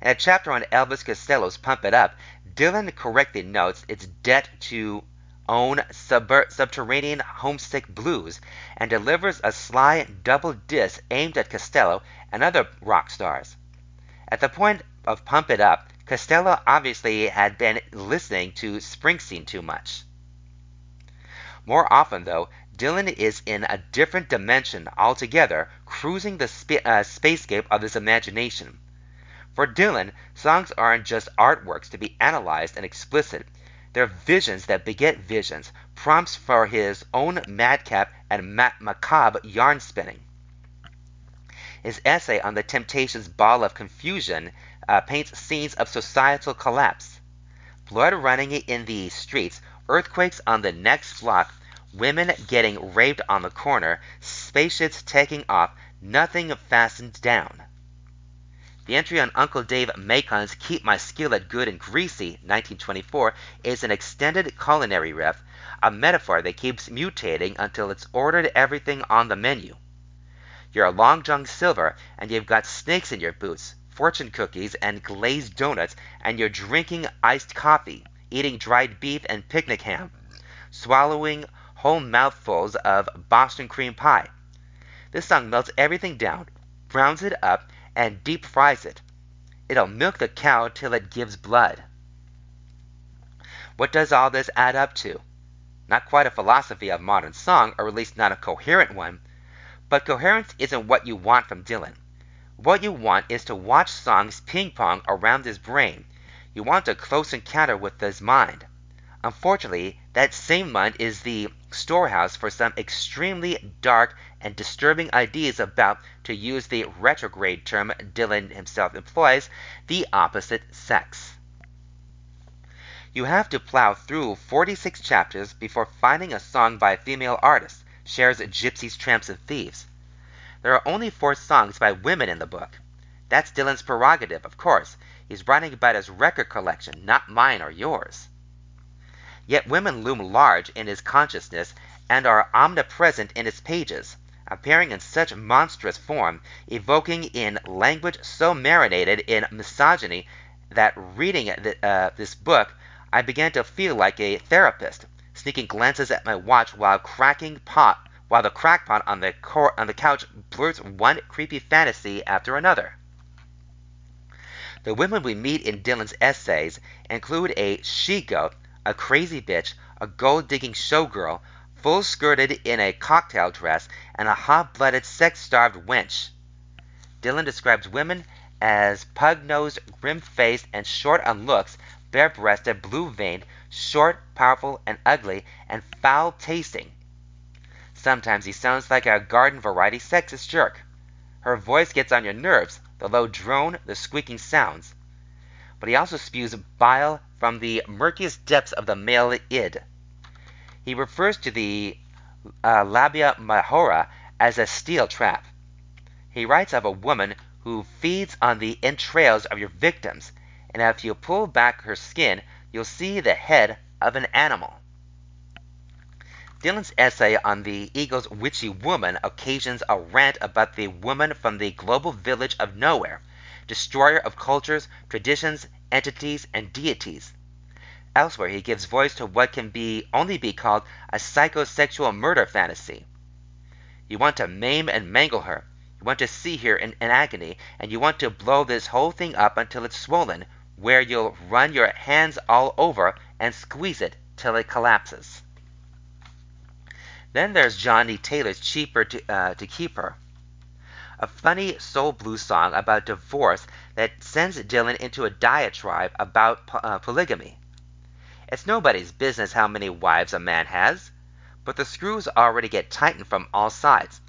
In a chapter on Elvis Costello's Pump It Up, Dylan correctly notes its debt to own subterranean homesick blues and delivers a sly double diss aimed at Costello and other rock stars. At the point of Pump It Up, Costello obviously had been listening to Springsteen too much. More often, though, Dylan is in a different dimension altogether, cruising the spa- uh, spacescape of his imagination. For Dylan, songs aren't just artworks to be analyzed and explicit. They're visions that beget visions, prompts for his own madcap and ma- macabre yarn spinning. His essay on the Temptations' Ball of Confusion uh, paints scenes of societal collapse. Blood running in the streets, earthquakes on the next block, women getting raped on the corner, spaceships taking off, nothing fastened down. The entry on Uncle Dave Macon's Keep My Skillet Good and Greasy, 1924, is an extended culinary riff, a metaphor that keeps mutating until it's ordered everything on the menu. You're a Long John Silver, and you've got snakes in your boots, fortune cookies, and glazed donuts, and you're drinking iced coffee, eating dried beef and picnic ham, swallowing whole mouthfuls of Boston cream pie. This song melts everything down, browns it up, and deep fries it. It'll milk the cow till it gives blood. What does all this add up to? Not quite a philosophy of modern song, or at least not a coherent one. But coherence isn't what you want from Dylan. What you want is to watch songs ping pong around his brain. You want a close encounter with his mind. Unfortunately, that same mind is the storehouse for some extremely dark and disturbing ideas about, to use the retrograde term Dylan himself employs, the opposite sex. You have to plow through 46 chapters before finding a song by a female artist, Cher's Gypsies, Tramps, and Thieves. There are only four songs by women in the book. That's Dylan's prerogative, of course. He's writing about his record collection, not mine or yours. Yet women loom large in his consciousness and are omnipresent in his pages, appearing in such monstrous form, evoking in language so marinated in misogyny that reading uh, this book I began to feel like a therapist, sneaking glances at my watch while cracking pot while the crackpot on the cor- on the couch blurts one creepy fantasy after another. The women we meet in Dylan's essays include a she-goat a crazy bitch, a gold digging showgirl, full skirted in a cocktail dress, and a hot blooded, sex starved wench. Dylan describes women as pug nosed, grim faced, and short on looks, bare breasted, blue veined, short, powerful, and ugly, and foul tasting. Sometimes he sounds like a garden variety sexist jerk. Her voice gets on your nerves, the low drone, the squeaking sounds. But he also spews bile from the murkiest depths of the male id. He refers to the uh, labia majora as a steel trap. He writes of a woman who feeds on the entrails of your victims, and if you pull back her skin, you'll see the head of an animal. Dylan's essay on the Eagles' witchy woman occasions a rant about the woman from the global village of nowhere, destroyer of cultures, traditions, entities, and deities. Elsewhere, he gives voice to what can be only be called a psychosexual murder fantasy. You want to maim and mangle her. You want to see her in, in agony, and you want to blow this whole thing up until it's swollen, where you'll run your hands all over and squeeze it till it collapses. Then there's Johnnie Taylor's Cheaper to, uh, to Keep Her, a funny soul blues song about divorce that sends Dylan into a diatribe about uh, polygamy. It's nobody's business how many wives a man has, but the screws already get tightened from all sides.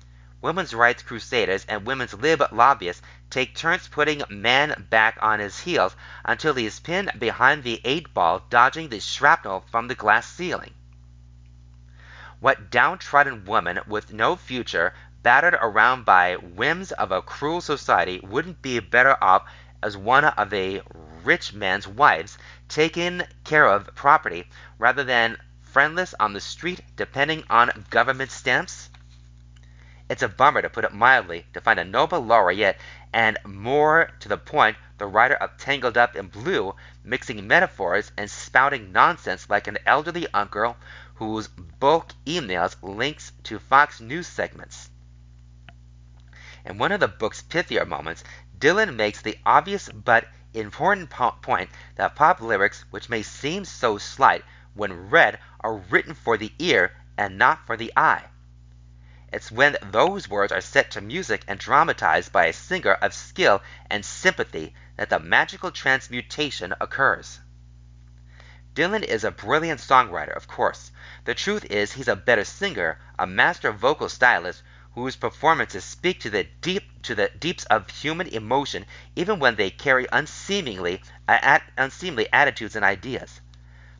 Women's rights crusaders and women's lib lobbyists take turns putting man back on his heels until he is pinned behind the eight ball, dodging the shrapnel from the glass ceiling. What downtrodden woman with no future, battered around by whims of a cruel society, wouldn't be better off as one of a rich man's wives, taking care of property, rather than friendless on the street depending on government stamps? It's a bummer, to put it mildly, to find a Nobel laureate and, more to the point, the writer of Tangled Up in Blue mixing metaphors and spouting nonsense like an elderly uncle whose bulk emails links to Fox News segments. In one of the book's pithier moments, Dylan makes the obvious but important point that pop lyrics, which may seem so slight, when read, are written for the ear and not for the eye. It's when those words are set to music and dramatized by a singer of skill and sympathy that the magical transmutation occurs. Dylan is a brilliant songwriter, of course. The truth is, he's a better singer, a master vocal stylist whose performances speak to the deep to the deeps of human emotion even when they carry unseemingly uh, unseemly attitudes and ideas.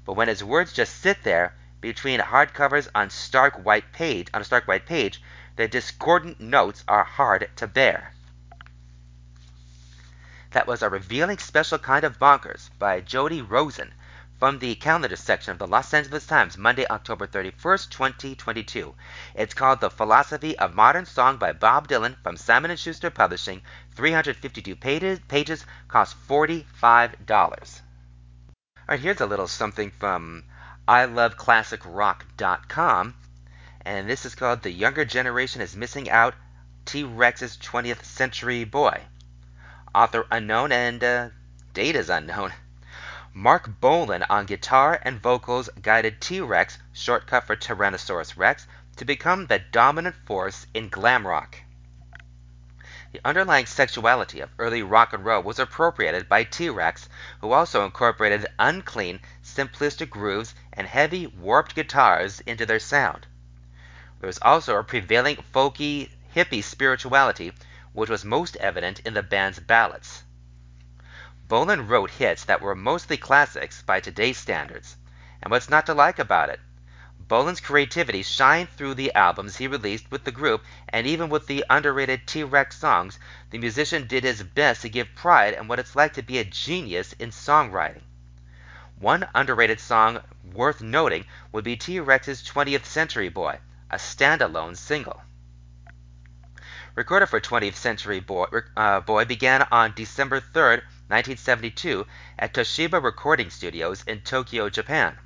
But when his words just sit there between hardcovers on stark white page on a stark white page, the discordant notes are hard to bear. That was a revealing special kind of bonkers by Jody Rosen from the calendar section of the Los Angeles Times, Monday, October 31st, 2022. It's called The Philosophy of Modern Song by Bob Dylan from Simon & Schuster Publishing, 352 pages, pages cost $45. All right, here's a little something from iloveclassicrock.com, and this is called The Younger Generation is Missing Out T-Rex's 20th Century Boy. Author unknown and uh, date is unknown. Marc Bolan on guitar and vocals guided T-Rex, shortcut for Tyrannosaurus Rex, to become the dominant force in glam rock. The underlying sexuality of early rock and roll was appropriated by T-Rex, who also incorporated unclean, simplistic grooves and heavy, warped guitars into their sound. There was also a prevailing folky, hippie spirituality, which was most evident in the band's ballads. Bolan wrote hits that were mostly classics by today's standards. And what's not to like about it? Bolan's creativity shined through the albums he released with the group, and even with the underrated T Rex songs, the musician did his best to give pride in what it's like to be a genius in songwriting. One underrated song worth noting would be T Rex's 20th Century Boy, a standalone single. Recorded for 20th Century Boy, uh, Boy began on December 3rd, 1972, at Toshiba Recording Studios in Tokyo, Japan.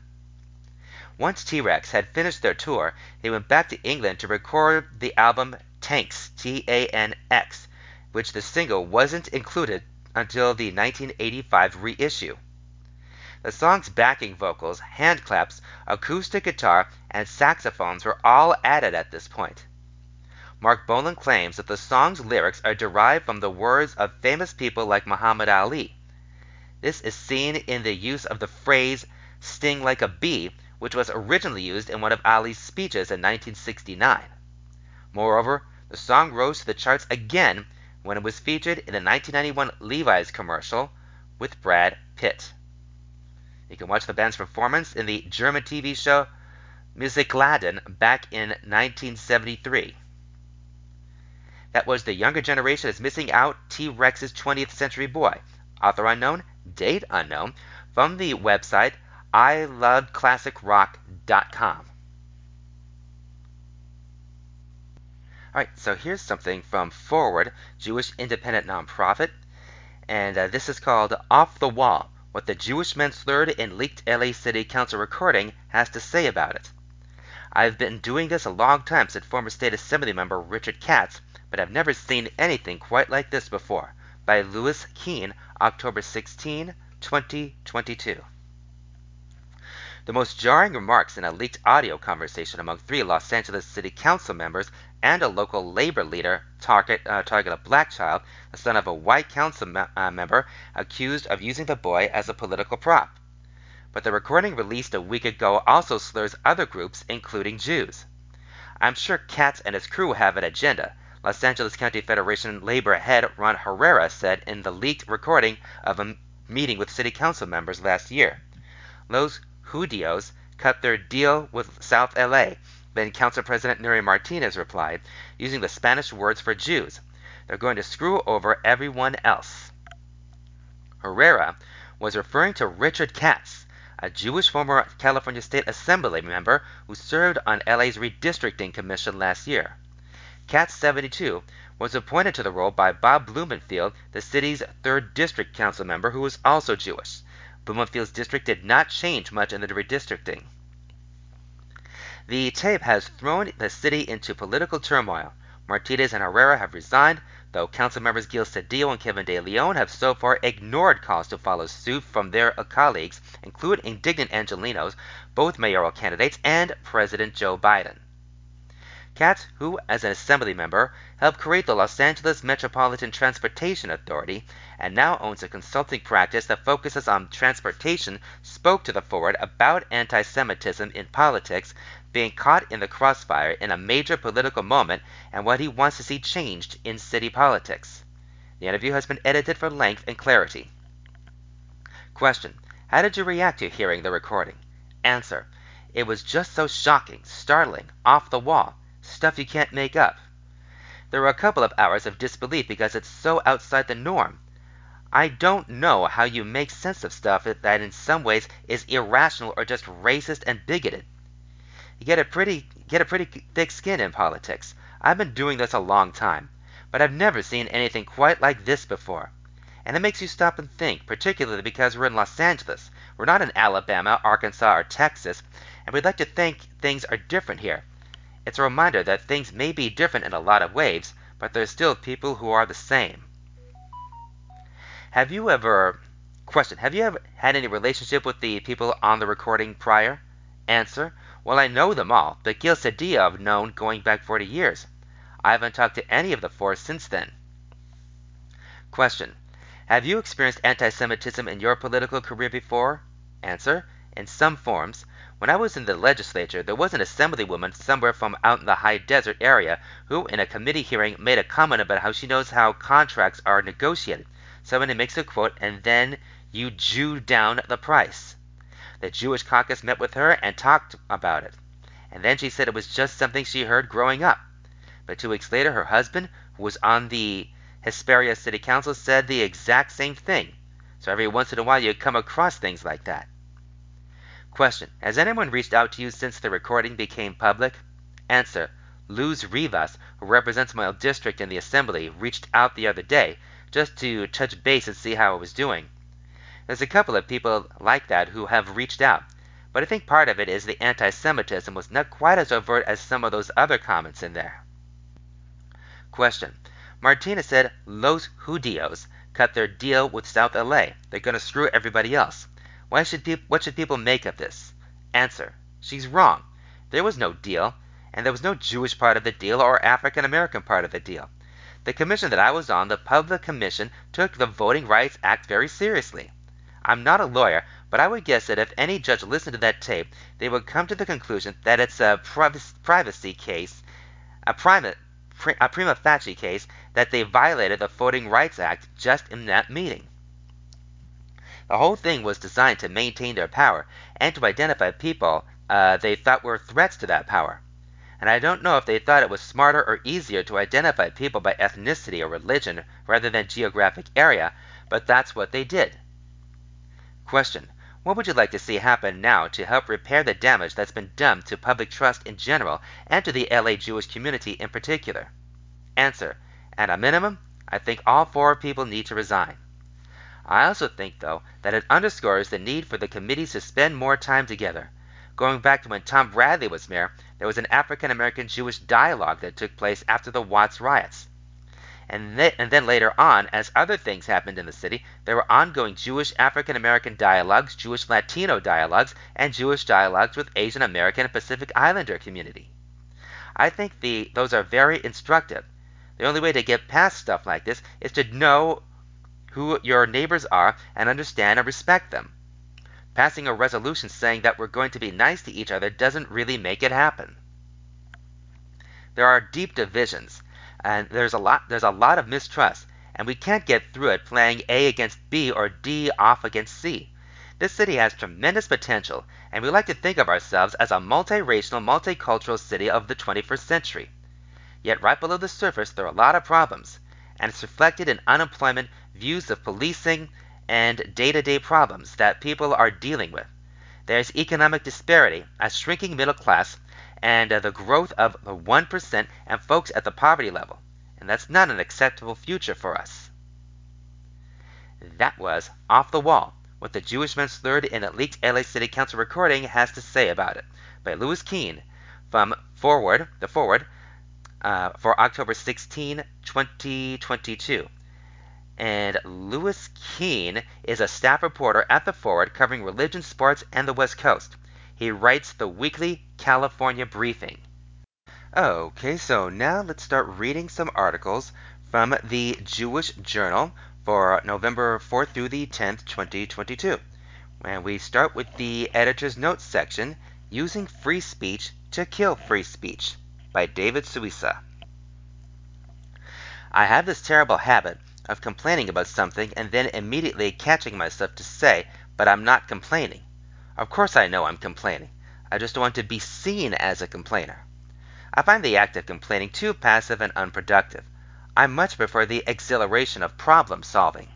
Once T Rex had finished their tour, they went back to England to record the album Tanx, T A N X, which the single wasn't included until the 1985 reissue. The song's backing vocals, hand claps, acoustic guitar, and saxophones were all added at this point. Marc Bolan claims that the song's lyrics are derived from the words of famous people like Muhammad Ali. This is seen in the use of the phrase sting like a bee, which was originally used in one of Ali's speeches in 1969. Moreover, the song rose to the charts again when it was featured in the 1991 Levi's commercial with Brad Pitt. You can watch the band's performance in the German TV show Musikladen back in 1973. That was The Younger Generation is Missing Out T Rex's 20th Century Boy. Author unknown, date unknown, from the website iloveclassicrock.com. Alright, so here's something from Forward, Jewish independent nonprofit, and uh, this is called Off the Wall what the Jewish men slurred in leaked LA City Council recording has to say about it. I've been doing this a long time, said former State Assembly member Richard Katz, but I've never seen anything quite like this before. By Louis Keene, October 16, 2022. The most jarring remarks in a leaked audio conversation among three Los Angeles City Council members and a local labor leader target, uh, target a black child, the son of a white council me- uh, member, accused of using the boy as a political prop but the recording released a week ago also slurs other groups, including Jews. I'm sure Katz and his crew have an agenda, Los Angeles County Federation labor head Ron Herrera said in the leaked recording of a meeting with city council members last year. Los Judíos cut their deal with South LA, then Council President Nury Martinez replied, using the Spanish words for Jews. They're going to screw over everyone else. Herrera was referring to Richard Katz, a Jewish former California State Assembly member who served on LA's redistricting commission last year. Katz 72 was appointed to the role by Bob Blumenfield, the city's 3rd District Council member who was also Jewish. Blumenfield's district did not change much in the redistricting. The tape has thrown the city into political turmoil. Martinez and Herrera have resigned, though council members Gil Cedillo and Kevin De Leon have so far ignored calls to follow suit from their colleagues, including indignant Angelenos, both mayoral candidates, and President Joe Biden. Katz, who, as an assembly member, helped create the Los Angeles Metropolitan Transportation Authority and now owns a consulting practice that focuses on transportation, spoke to the Forward about anti Semitism in politics being caught in the crossfire in a major political moment and what he wants to see changed in city politics. The interview has been edited for length and clarity. Question How did you react to hearing the recording? Answer It was just so shocking, startling, off the wall, stuff you can't make up. There were a couple of hours of disbelief because it's so outside the norm. I don't know how you make sense of stuff that in some ways is irrational or just racist and bigoted. You get a pretty get a pretty thick skin in politics. I've been doing this a long time, but I've never seen anything quite like this before. And it makes you stop and think, particularly because we're in Los Angeles. We're not in Alabama, Arkansas, or Texas, and we'd like to think things are different here. It's a reminder that things may be different in a lot of ways, but there's still people who are the same. Have you ever question, have you ever had any relationship with the people on the recording prior? Answer, well, I know them all, but Gil Cedillo I've known going back 40 years. I haven't talked to any of the four since then. Question. Have you experienced anti-Semitism in your political career before? Answer. In some forms. When I was in the legislature, there was an assemblywoman somewhere from out in the high desert area who, in a committee hearing, made a comment about how she knows how contracts are negotiated. Somebody makes a quote, and then you Jew down the price. The Jewish caucus met with her and talked about it. And then she said it was just something she heard growing up. But two weeks later, her husband, who was on the Hesperia City Council, said the exact same thing. So every once in a while, you come across things like that. Question Has anyone reached out to you since the recording became public? Answer Luz Rivas, who represents my district in the assembly, reached out the other day just to touch base and see how I was doing. There's a couple of people like that who have reached out, but I think part of it is the anti Semitism was not quite as overt as some of those other comments in there. Question Martinez said Los Judíos cut their deal with South LA. They're going to screw everybody else. Why should peop- what should people make of this? Answer She's wrong. There was no deal, and there was no Jewish part of the deal or African American part of the deal. The commission that I was on, the Public Commission, took the Voting Rights Act very seriously. I'm not a lawyer, but I would guess that if any judge listened to that tape, they would come to the conclusion that it's a privacy case, a, prima, a prima facie case, that they violated the Voting Rights Act just in that meeting. The whole thing was designed to maintain their power and to identify people uh, they thought were threats to that power. And I don't know if they thought it was smarter or easier to identify people by ethnicity or religion rather than geographic area, but that's what they did. Question. What would you like to see happen now to help repair the damage that's been done to public trust in general and to the LA Jewish community in particular? Answer. At a minimum, I think all four people need to resign. I also think, though, that it underscores the need for the committees to spend more time together. Going back to when Tom Bradley was mayor, there was an African American Jewish dialogue that took place after the Watts riots. And, th- and then later on, as other things happened in the city, there were ongoing Jewish African American dialogues, Jewish Latino dialogues, and Jewish dialogues with Asian American and Pacific Islander community. I think the those are very instructive. The only way to get past stuff like this is to know who your neighbors are and understand and respect them. Passing a resolution saying that we're going to be nice to each other doesn't really make it happen. There are deep divisions and there's a lot there's a lot of mistrust, and we can't get through it playing A against B or D off against C. This city has tremendous potential, and we like to think of ourselves as a multiracial, multicultural city of the 21st century. Yet right below the surface there are a lot of problems, and it's reflected in unemployment, views of policing, and day-to-day problems that people are dealing with. There's economic disparity, a shrinking middle class, and uh, the growth of the 1% and folks at the poverty level. And that's not an acceptable future for us. That was Off the Wall, what the Jewish man slurred in a leaked LA City Council recording has to say about it, by Louis Keene, from Forward, the Forward, uh, for October 16, 2022. And Louis Keene is a staff reporter at the Forward covering religion, sports, and the West Coast. He writes the weekly California Briefing. Okay, so now let's start reading some articles from the Jewish Journal for November 4th through the 10th, 2022. And we start with the editor's notes section Using Free Speech to Kill Free Speech by David Suissa. I have this terrible habit of complaining about something and then immediately catching myself to say, but I'm not complaining. Of course I know I'm complaining. I just want to be seen as a complainer. I find the act of complaining too passive and unproductive. I much prefer the exhilaration of problem solving.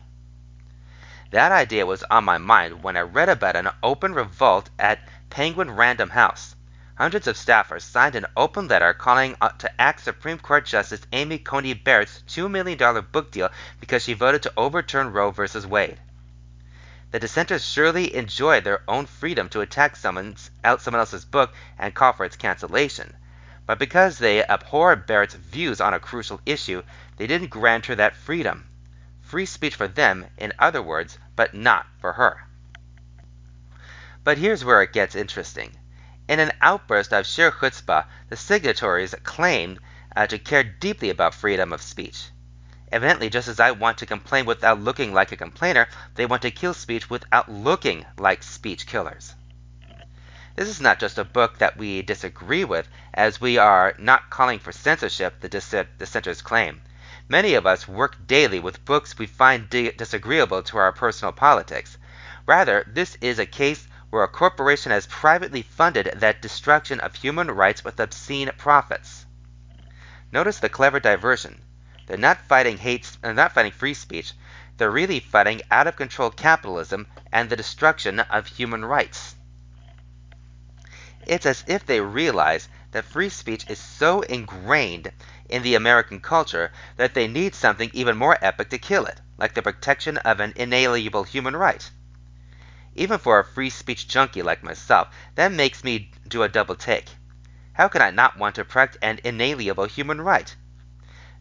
That idea was on my mind when I read about an open revolt at Penguin Random House. Hundreds of staffers signed an open letter calling to axe Supreme Court Justice Amy Coney Barrett's $2 million book deal because she voted to overturn Roe v. Wade. The dissenters surely enjoy their own freedom to attack someone's, someone else's book and call for its cancellation. But because they abhor Barrett's views on a crucial issue, they didn't grant her that freedom. Free speech for them, in other words, but not for her. But here's where it gets interesting. In an outburst of sheer chutzpah, the signatories claimed uh, to care deeply about freedom of speech. Evidently, just as I want to complain without looking like a complainer, they want to kill speech without looking like speech killers. This is not just a book that we disagree with, as we are not calling for censorship, the dissenters claim. Many of us work daily with books we find disagreeable to our personal politics. Rather, this is a case where a corporation has privately funded that destruction of human rights with obscene profits. Notice the clever diversion. They're not fighting hate, they're not fighting free speech. They're really fighting out of control capitalism and the destruction of human rights. It's as if they realize that free speech is so ingrained in the American culture that they need something even more epic to kill it, like the protection of an inalienable human right. Even for a free speech junkie like myself, that makes me do a double take. How can I not want to protect an inalienable human right?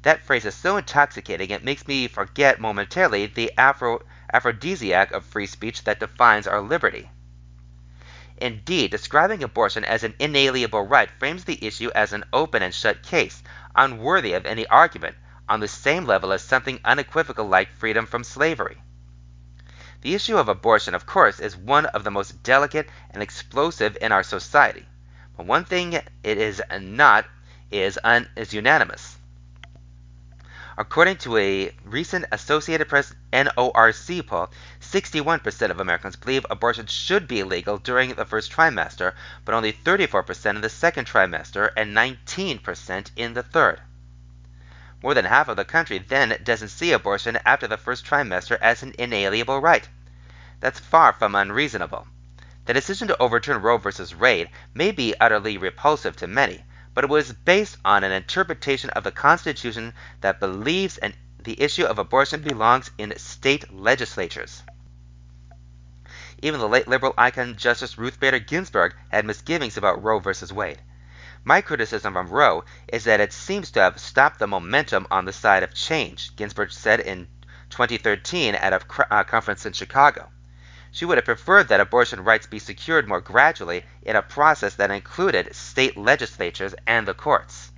That phrase is so intoxicating it makes me forget momentarily the Afro- aphrodisiac of free speech that defines our liberty. Indeed, describing abortion as an inalienable right frames the issue as an open and shut case, unworthy of any argument, on the same level as something unequivocal like freedom from slavery. The issue of abortion, of course, is one of the most delicate and explosive in our society. But one thing it is not is, un, is unanimous. According to a recent Associated Press NORC poll, 61% of Americans believe abortion should be illegal during the first trimester, but only 34% in the second trimester and 19% in the third. More than half of the country then doesn't see abortion after the first trimester as an inalienable right. That's far from unreasonable. The decision to overturn Roe v. Wade may be utterly repulsive to many, but it was based on an interpretation of the Constitution that believes and the issue of abortion belongs in state legislatures. Even the late liberal icon Justice Ruth Bader Ginsburg had misgivings about Roe v. Wade. My criticism of Roe is that it seems to have stopped the momentum on the side of change, Ginsburg said in 2013 at a uh, conference in Chicago. She would have preferred that abortion rights be secured more gradually in a process that included state legislatures and the courts.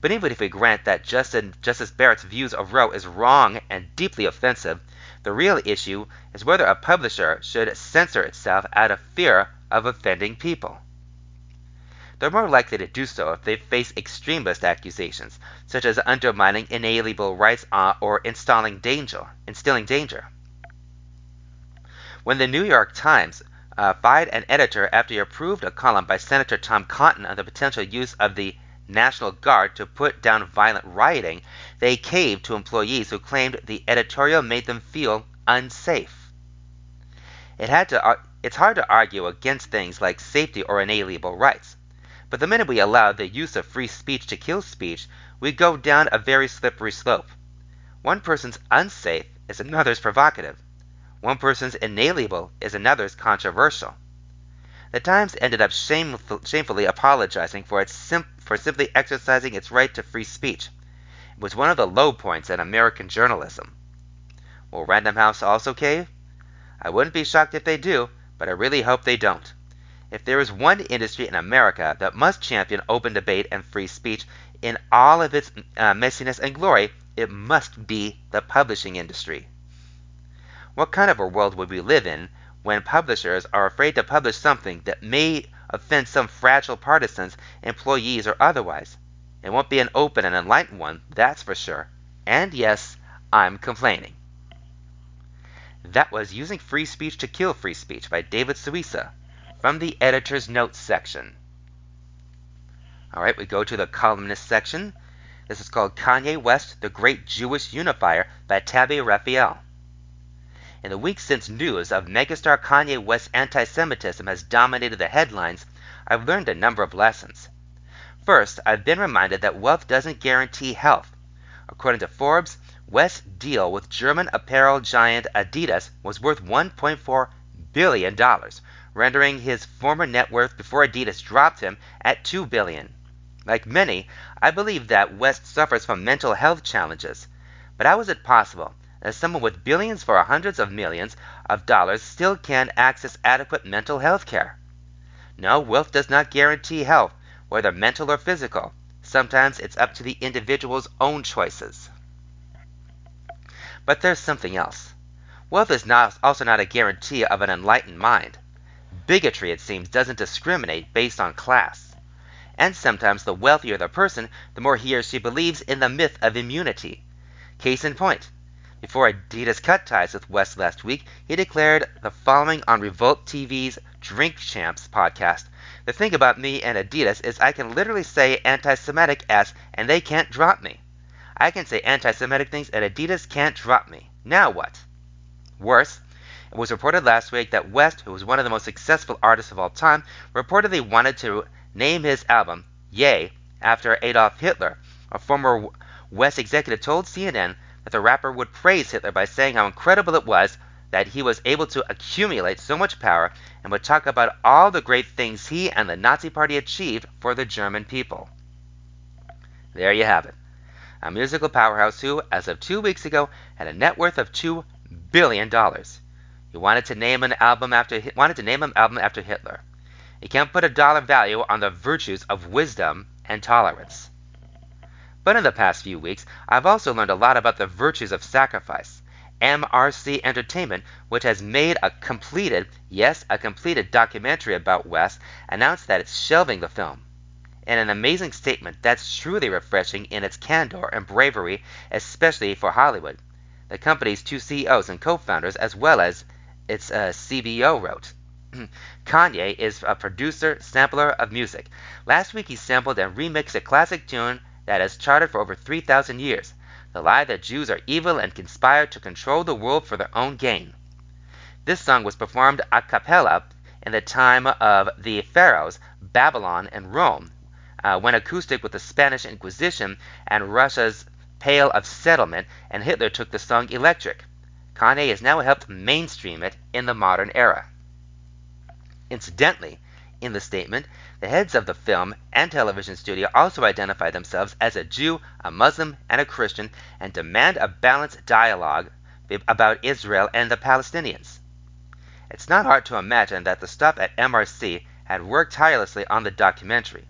But even if we grant that Justice Barrett's views of Roe is wrong and deeply offensive, the real issue is whether a publisher should censor itself out of fear of offending people. They're more likely to do so if they face extremist accusations, such as undermining inalienable rights uh, or installing danger, instilling danger. When the New York Times uh, fired an editor after he approved a column by Senator Tom Cotton on the potential use of the National Guard to put down violent rioting, they caved to employees who claimed the editorial made them feel unsafe. It had to, it's hard to argue against things like safety or inalienable rights. But the minute we allow the use of free speech to kill speech, we go down a very slippery slope. One person's unsafe is another's provocative. One person's inalienable is another's controversial. The Times ended up shameful, shamefully apologizing for, sim- for simply exercising its right to free speech. It was one of the low points in American journalism. Will Random House also cave? I wouldn't be shocked if they do, but I really hope they don't. If there is one industry in America that must champion open debate and free speech in all of its uh, messiness and glory, it must be the publishing industry. What kind of a world would we live in when publishers are afraid to publish something that may offend some fragile partisans, employees, or otherwise? It won't be an open and enlightened one, that's for sure. And yes, I'm complaining. That was Using Free Speech to Kill Free Speech by David Suissa from the editor's notes section. Alright, we go to the columnist section. This is called Kanye West, the Great Jewish Unifier by Tabby Refael. In the weeks since news of megastar Kanye West's anti Semitism has dominated the headlines, I've learned a number of lessons. First, I've been reminded that wealth doesn't guarantee health. According to Forbes, West's deal with German apparel giant Adidas was worth $1.4 billion, rendering his former net worth before Adidas dropped him at 2 billion. Like many, I believe that West suffers from mental health challenges. But how is it possible that someone with billions for hundreds of millions of dollars still can't access adequate mental health care. No, wealth does not guarantee health, whether mental or physical. Sometimes it's up to the individual's own choices. But there's something else. Wealth is not, also not a guarantee of an enlightened mind. Bigotry, it seems, doesn't discriminate based on class. And sometimes the wealthier the person, the more he or she believes in the myth of immunity. Case in point, before Adidas cut ties with West last week, he declared the following on Revolt TV's Drink Champs podcast. The thing about me and Adidas is I can literally say anti Semitic s and they can't drop me. I can say anti Semitic things and Adidas can't drop me. Now what? Worse, it was reported last week that West, who was one of the most successful artists of all time, reportedly wanted to name his album Yay after Adolf Hitler. A former West executive told CNN that the rapper would praise Hitler by saying how incredible it was that he was able to accumulate so much power and would talk about all the great things he and the Nazi Party achieved for the German people. There you have it. A musical powerhouse who, as of two weeks ago, had a net worth of $2 billion. He wanted to name an album after wanted to name an album after Hitler. He can't put a dollar value on the virtues of wisdom and tolerance. But in the past few weeks, I've also learned a lot about the virtues of sacrifice. MRC Entertainment, which has made a completed, yes, a completed documentary about West, announced that it's shelving the film. In an amazing statement that's truly refreshing in its candor and bravery, especially for Hollywood. The company's two CEOs and co founders, as well as its uh, CBO, wrote. Kanye is a producer, sampler of music. Last week he sampled and remixed a classic tune that has charted for over 3,000 years the lie that Jews are evil and conspire to control the world for their own gain. This song was performed a cappella in the time of the pharaohs, Babylon, and Rome, uh, when acoustic with the Spanish Inquisition and Russia's Pale of Settlement, and Hitler took the song Electric. Kanye has now helped mainstream it in the modern era. Incidentally, in the statement, the heads of the film and television studio also identify themselves as a Jew, a Muslim, and a Christian and demand a balanced dialogue about Israel and the Palestinians. It's not hard to imagine that the staff at MRC had worked tirelessly on the documentary.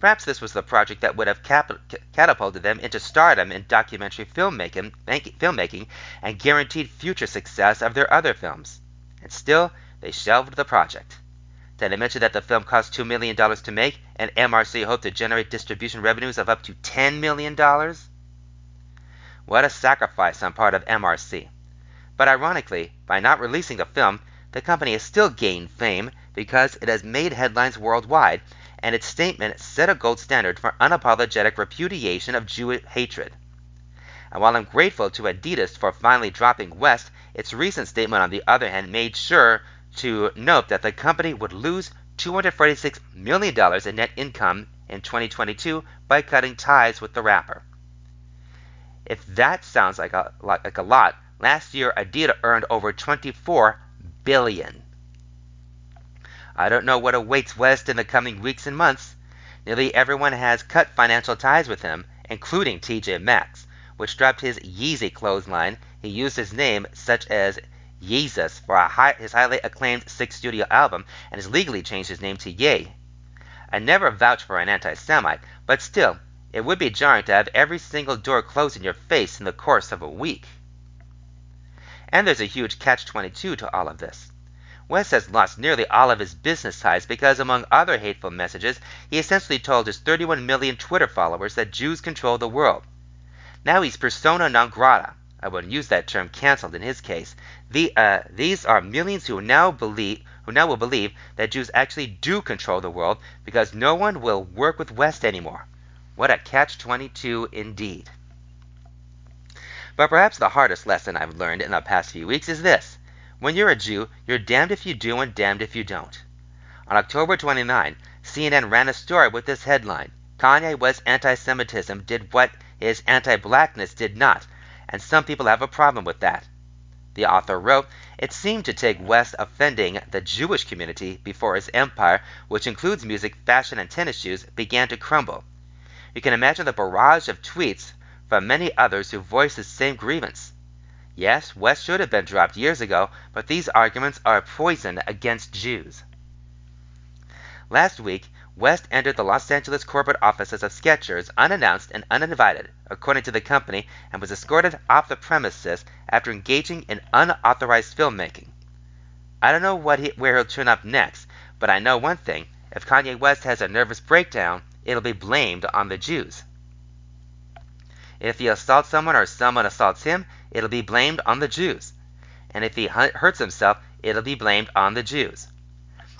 Perhaps this was the project that would have catapulted them into stardom in documentary filmmaking, filmmaking and guaranteed future success of their other films. And still, they shelved the project. Did I mention that the film cost $2 million to make and MRC hoped to generate distribution revenues of up to $10 million? What a sacrifice on part of MRC. But ironically, by not releasing the film, the company has still gained fame because it has made headlines worldwide, and its statement set a gold standard for unapologetic repudiation of Jew hatred. And while I'm grateful to Adidas for finally dropping West, its recent statement, on the other hand, made sure to note that the company would lose $246 million in net income in 2022 by cutting ties with the rapper. If that sounds like a, like a lot, last year Adidas earned over 24 billion. I don't know what awaits West in the coming weeks and months. Nearly everyone has cut financial ties with him, including TJ Maxx, which dropped his Yeezy clothesline. He used his name, such as Yeezus, for high, his highly acclaimed sixth studio album, and has legally changed his name to Ye. I never vouch for an anti Semite, but still, it would be jarring to have every single door closed in your face in the course of a week. And there's a huge catch 22 to all of this. West has lost nearly all of his business ties because, among other hateful messages, he essentially told his 31 million Twitter followers that Jews control the world. Now he's persona non grata. I wouldn't use that term canceled in his case. The, uh, these are millions who now believe who now will believe that Jews actually do control the world because no one will work with West anymore. What a catch 22 indeed. But perhaps the hardest lesson I've learned in the past few weeks is this when you're a Jew, you're damned if you do and damned if you don't. On October 29, CNN ran a story with this headline Kanye West's anti Semitism did what his anti blackness did not, and some people have a problem with that. The author wrote, It seemed to take West offending the Jewish community before his empire, which includes music, fashion, and tennis shoes, began to crumble. You can imagine the barrage of tweets from many others who voiced the same grievance. Yes, West should have been dropped years ago, but these arguments are poison against Jews. Last week, West entered the Los Angeles corporate offices of Skechers unannounced and uninvited, according to the company, and was escorted off the premises after engaging in unauthorized filmmaking. I don't know he, where he'll turn up next, but I know one thing. If Kanye West has a nervous breakdown, it'll be blamed on the Jews. If he assaults someone or someone assaults him, it'll be blamed on the Jews. And if he hurts himself, it'll be blamed on the Jews.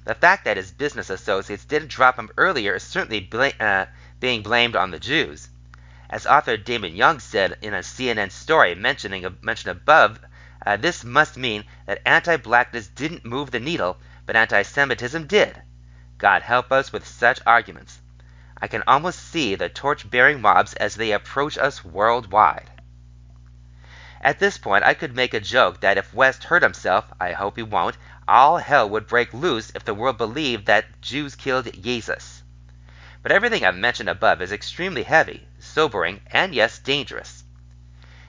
The fact that his business associates didn't drop him earlier is certainly uh, being blamed on the Jews. As author Damon Young said in a CNN story mentioning mentioned above, uh, this must mean that anti-blackness didn't move the needle, but anti-Semitism did. God help us with such arguments. I can almost see the torch bearing mobs as they approach us worldwide. At this point, I could make a joke that if West hurt himself, I hope he won't, all hell would break loose if the world believed that Jews killed Jesus. But everything I've mentioned above is extremely heavy, sobering, and yes, dangerous.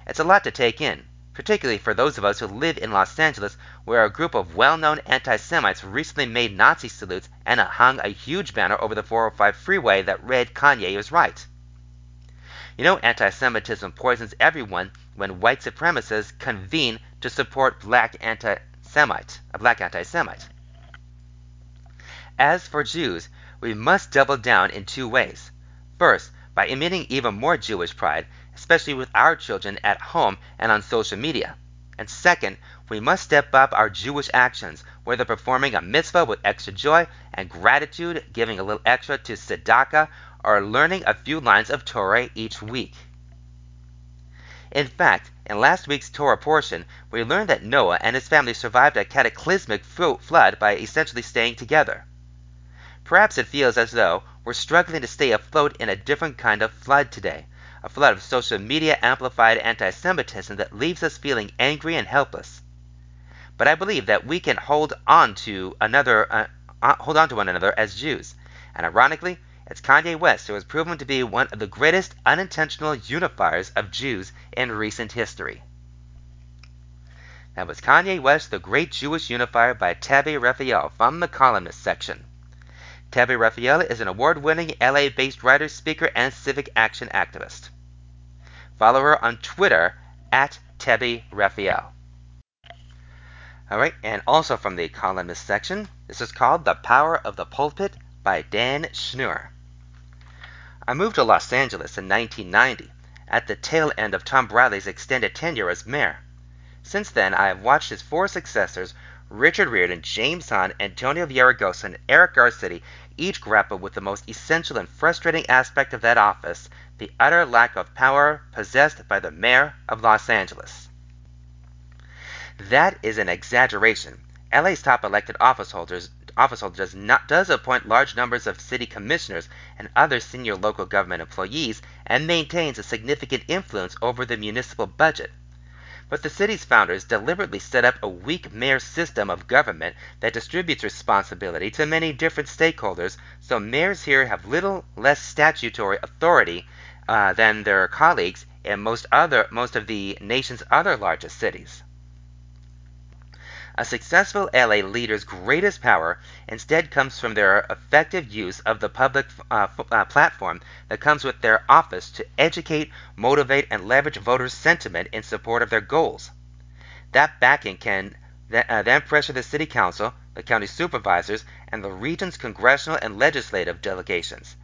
It's a lot to take in, particularly for those of us who live in Los Angeles, where a group of well known anti Semites recently made Nazi salutes and hung a huge banner over the 405 freeway that read Kanye is right. You know, anti Semitism poisons everyone when white supremacists convene to support black anti Semite, a black anti Semite. As for Jews, we must double down in two ways. First, by emitting even more Jewish pride especially with our children at home and on social media. And second, we must step up our Jewish actions, whether performing a mitzvah with extra joy and gratitude, giving a little extra to tzedakah, or learning a few lines of Torah each week. In fact, in last week's Torah portion, we learned that Noah and his family survived a cataclysmic flood by essentially staying together. Perhaps it feels as though we're struggling to stay afloat in a different kind of flood today, a flood of social media amplified anti Semitism that leaves us feeling angry and helpless. But I believe that we can hold on to another, uh, uh, hold on to one another as Jews. And ironically, it's Kanye West who has proven to be one of the greatest unintentional unifiers of Jews in recent history. That was Kanye West, the Great Jewish Unifier by Tabby Refael from the columnist section. Tabby Refael is an award winning LA based writer, speaker, and civic action activist. Follow her on Twitter at Tabby Refael. Alright, and also from the columnist section, this is called The Power of the Pulpit by Dan Schnur. I moved to Los Angeles in 1990, at the tail end of Tom Bradley's extended tenure as mayor. Since then, I have watched his four successors, Richard Riordan, James Hahn, Antonio Villaraigosa, and Eric Garcetti, each grapple with the most essential and frustrating aspect of that office the utter lack of power possessed by the mayor of Los Angeles. That is an exaggeration. LA's top elected office holders office holder does not does appoint large numbers of city commissioners and other senior local government employees and maintains a significant influence over the municipal budget. But the city's founders deliberately set up a weak mayor system of government that distributes responsibility to many different stakeholders, so mayors here have little less statutory authority uh, than their colleagues in most other most of the nation's other largest cities. A successful LA leader's greatest power instead comes from their effective use of the public uh, uh, platform that comes with their office to educate, motivate, and leverage voters' sentiment in support of their goals. That backing can th- uh, then pressure the city council, the county supervisors, and the region's congressional and legislative delegations.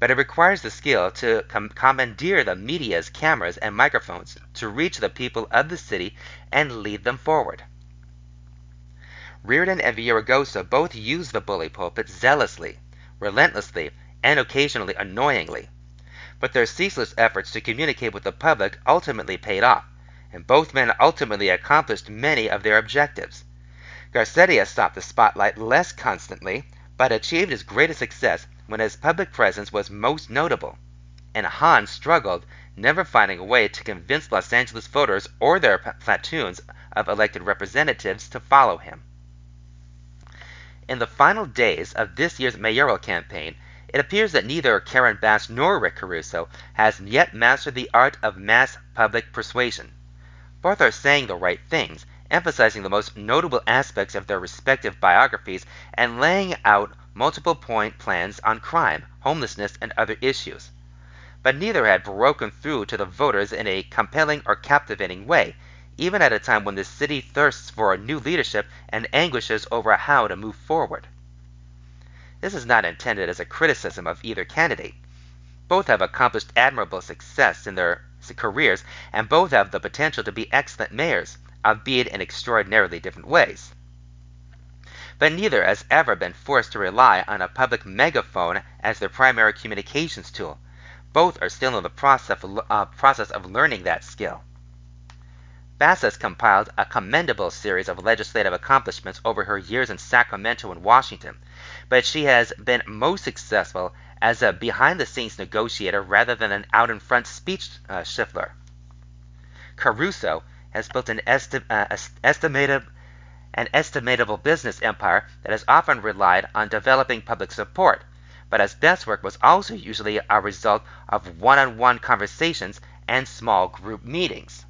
But it requires the skill to com- commandeer the media's cameras and microphones to reach the people of the city and lead them forward. Riordan and Villaraigosa both used the bully pulpit zealously, relentlessly, and occasionally annoyingly. But their ceaseless efforts to communicate with the public ultimately paid off, and both men ultimately accomplished many of their objectives. Garcetti stopped the spotlight less constantly, but achieved his greatest success when his public presence was most notable. And Hahn struggled, never finding a way to convince Los Angeles voters or their platoons of elected representatives to follow him. In the final days of this year's mayoral campaign, it appears that neither Karen Bass nor Rick Caruso has yet mastered the art of mass public persuasion. Both are saying the right things, emphasizing the most notable aspects of their respective biographies, and laying out multiple point plans on crime, homelessness, and other issues. But neither had broken through to the voters in a compelling or captivating way, even at a time when the city thirsts for a new leadership and anguishes over how to move forward. This is not intended as a criticism of either candidate. Both have accomplished admirable success in their careers, and both have the potential to be excellent mayors, albeit in extraordinarily different ways. But neither has ever been forced to rely on a public megaphone as their primary communications tool. Both are still in the process of, uh, process of learning that skill. Bass has compiled a commendable series of legislative accomplishments over her years in Sacramento and Washington, but she has been most successful as a behind the scenes negotiator rather than an out in front speech uh. Caruso has built an, esti- uh, estimated, an estimatable business empire that has often relied on developing public support, but as best work was also usually a result of one on one conversations and small group meetings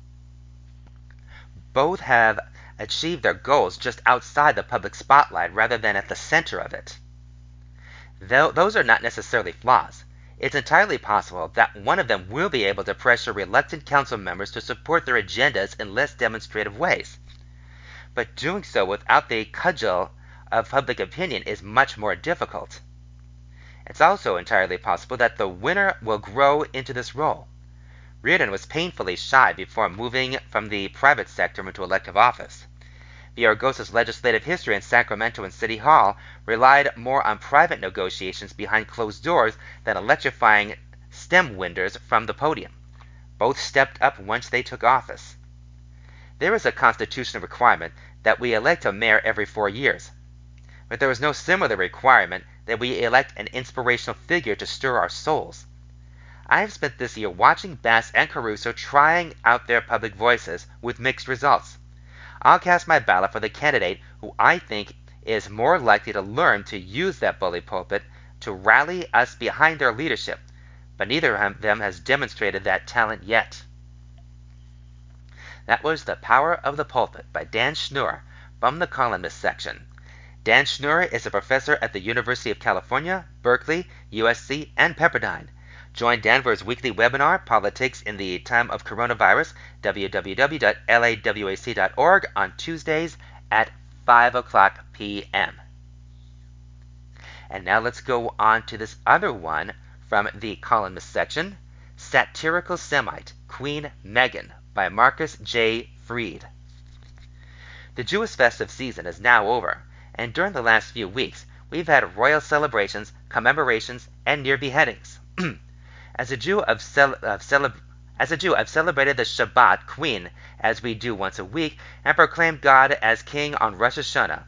both have achieved their goals just outside the public spotlight rather than at the center of it. Though those are not necessarily flaws. It's entirely possible that one of them will be able to pressure reluctant council members to support their agendas in less demonstrative ways. But doing so without the cudgel of public opinion is much more difficult. It's also entirely possible that the winner will grow into this role. Riordan was painfully shy before moving from the private sector into elective office. Villaraigosa's legislative history in Sacramento and City Hall relied more on private negotiations behind closed doors than electrifying stem winders from the podium. Both stepped up once they took office. There is a constitutional requirement that we elect a mayor every four years, but there is no similar requirement that we elect an inspirational figure to stir our souls. I have spent this year watching Bass and Caruso trying out their public voices with mixed results. I'll cast my ballot for the candidate who I think is more likely to learn to use that bully pulpit to rally us behind their leadership, but neither of them has demonstrated that talent yet. That was The Power of the Pulpit by Dan Schnur from the columnist section. Dan Schnur is a professor at the University of California, Berkeley, USC, and Pepperdine. Join Danvers' weekly webinar, Politics in the Time of Coronavirus, www.lawac.org, on Tuesdays at 5 o'clock p.m. And now let's go on to this other one from the columnist section Satirical Semite, Queen Meghan by Marcus J. Freed. The Jewish festive season is now over, and during the last few weeks we've had royal celebrations, commemorations, and near beheadings. as a Jew of, cel- of celeb- as a Jew, I've celebrated the Shabbat Queen as we do once a week, and proclaimed God as King on Rosh Hashanah.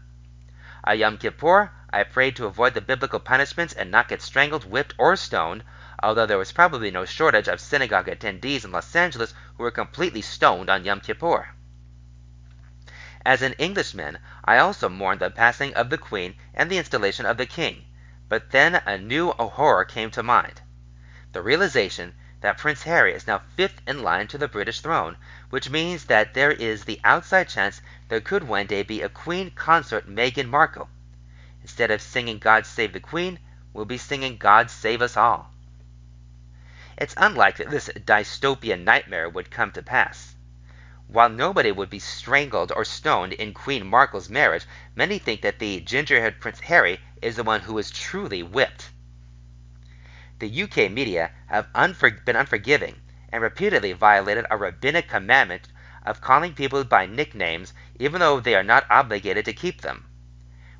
On Yom Kippur, I prayed to avoid the biblical punishments and not get strangled, whipped, or stoned, although there was probably no shortage of synagogue attendees in Los Angeles who were completely stoned on Yom Kippur. As an Englishman, I also mourned the passing of the Queen and the installation of the King, but then a new horror came to mind the realization that Prince Harry is now fifth in line to the British throne, which means that there is the outside chance there could one day be a Queen consort Meghan Markle. Instead of singing God Save the Queen, we'll be singing God Save Us All. It's unlikely that this dystopian nightmare would come to pass. While nobody would be strangled or stoned in Queen Markle's marriage, many think that the ginger-haired Prince Harry is the one who is truly whipped. The UK media have unfor- been unforgiving and repeatedly violated a rabbinic commandment of calling people by nicknames even though they are not obligated to keep them.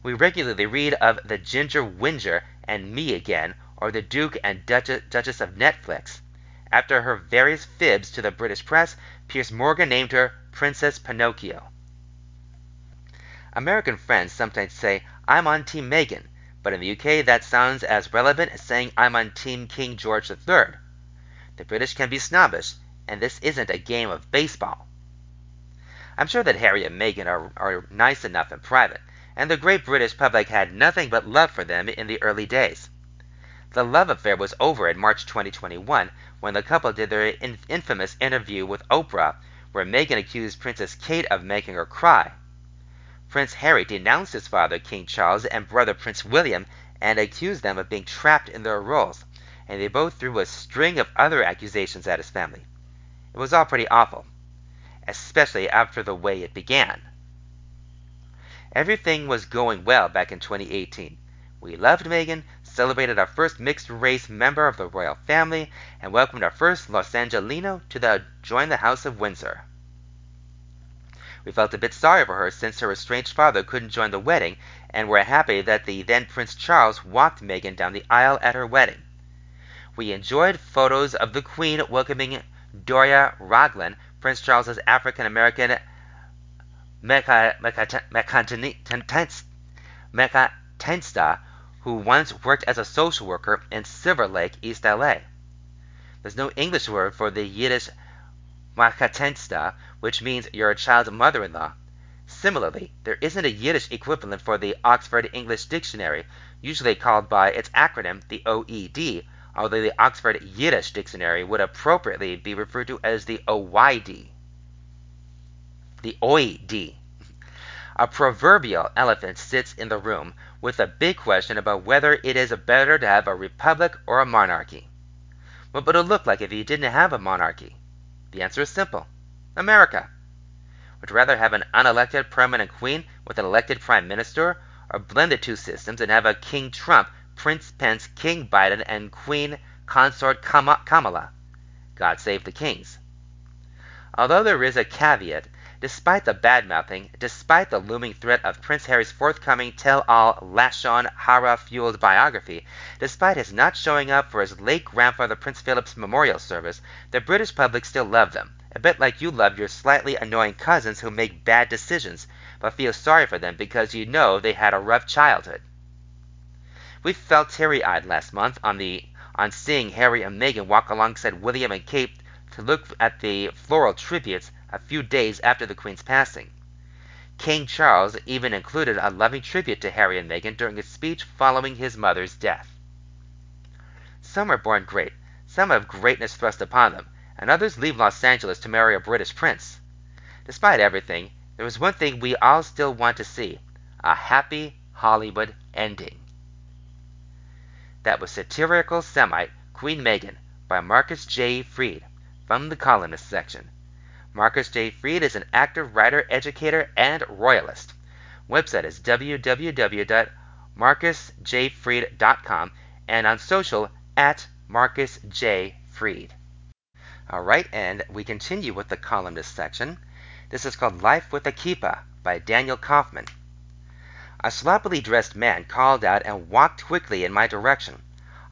We regularly read of the Ginger Whinger and Me Again, or the Duke and Duchess of Netflix. After her various fibs to the British press, Piers Morgan named her Princess Pinocchio. American friends sometimes say, I'm on Team Meghan, but in the UK that sounds as relevant as saying I'm on Team King George III. The British can be snobbish, and this isn't a game of baseball. I'm sure that Harry and Meghan are, are nice enough in private, and the great British public had nothing but love for them in the early days. The love affair was over in March 2021 when the couple did their in- infamous interview with Oprah, where Meghan accused Princess Kate of making her cry. Prince Harry denounced his father, King Charles, and brother Prince William, and accused them of being trapped in their roles, and they both threw a string of other accusations at his family. It was all pretty awful, especially after the way it began. Everything was going well back in 2018. We loved Meghan, celebrated our first mixed race member of the royal family, and welcomed our first Los Angelino to the, join the House of Windsor. We felt a bit sorry for her since her estranged father couldn't join the wedding, and were happy that the then Prince Charles walked Meghan down the aisle at her wedding. We enjoyed photos of the Queen welcoming Doria Ragland, Prince Charles's African American Mekanista, who once worked as a social worker in Silver Lake, East LA. There's no English word for the Yiddish Makatensta, which means you're a child's mother-in-law. Similarly, there isn't a Yiddish equivalent for the Oxford English Dictionary, usually called by its acronym the OED, although the Oxford Yiddish Dictionary would appropriately be referred to as the OYD. The OID. A proverbial elephant sits in the room with a big question about whether it is better to have a republic or a monarchy. What would it look like if you didn't have a monarchy? The answer is simple America. Would you rather have an unelected permanent queen with an elected prime minister, or blend the two systems and have a King Trump, Prince Pence, King Biden, and Queen Consort Kamala? God save the kings. Although there is a caveat, Despite the bad-mouthing, despite the looming threat of Prince Harry's forthcoming tell-all Lashon Hara-fueled biography, despite his not showing up for his late grandfather Prince Philip's memorial service, the British public still love them, a bit like you love your slightly annoying cousins who make bad decisions, but feel sorry for them because you know they had a rough childhood. We felt teary-eyed last month on the on seeing Harry and Meghan walk alongside William and Kate to look at the floral tributes a few days after the Queen's passing. King Charles even included a loving tribute to Harry and Meghan during a speech following his mother's death. Some are born great, some have greatness thrust upon them, and others leave Los Angeles to marry a British prince. Despite everything, there is one thing we all still want to see a happy Hollywood ending. That was Satirical Semite Queen Meghan by Marcus J. Freed from the columnist section. Marcus J. Freed is an actor, writer, educator, and royalist. Website is www.marcusjfreed.com and on social at Marcus J. Freed. All right, and we continue with the columnist section. This is called Life with a Kippah by Daniel Kaufman. A sloppily dressed man called out and walked quickly in my direction.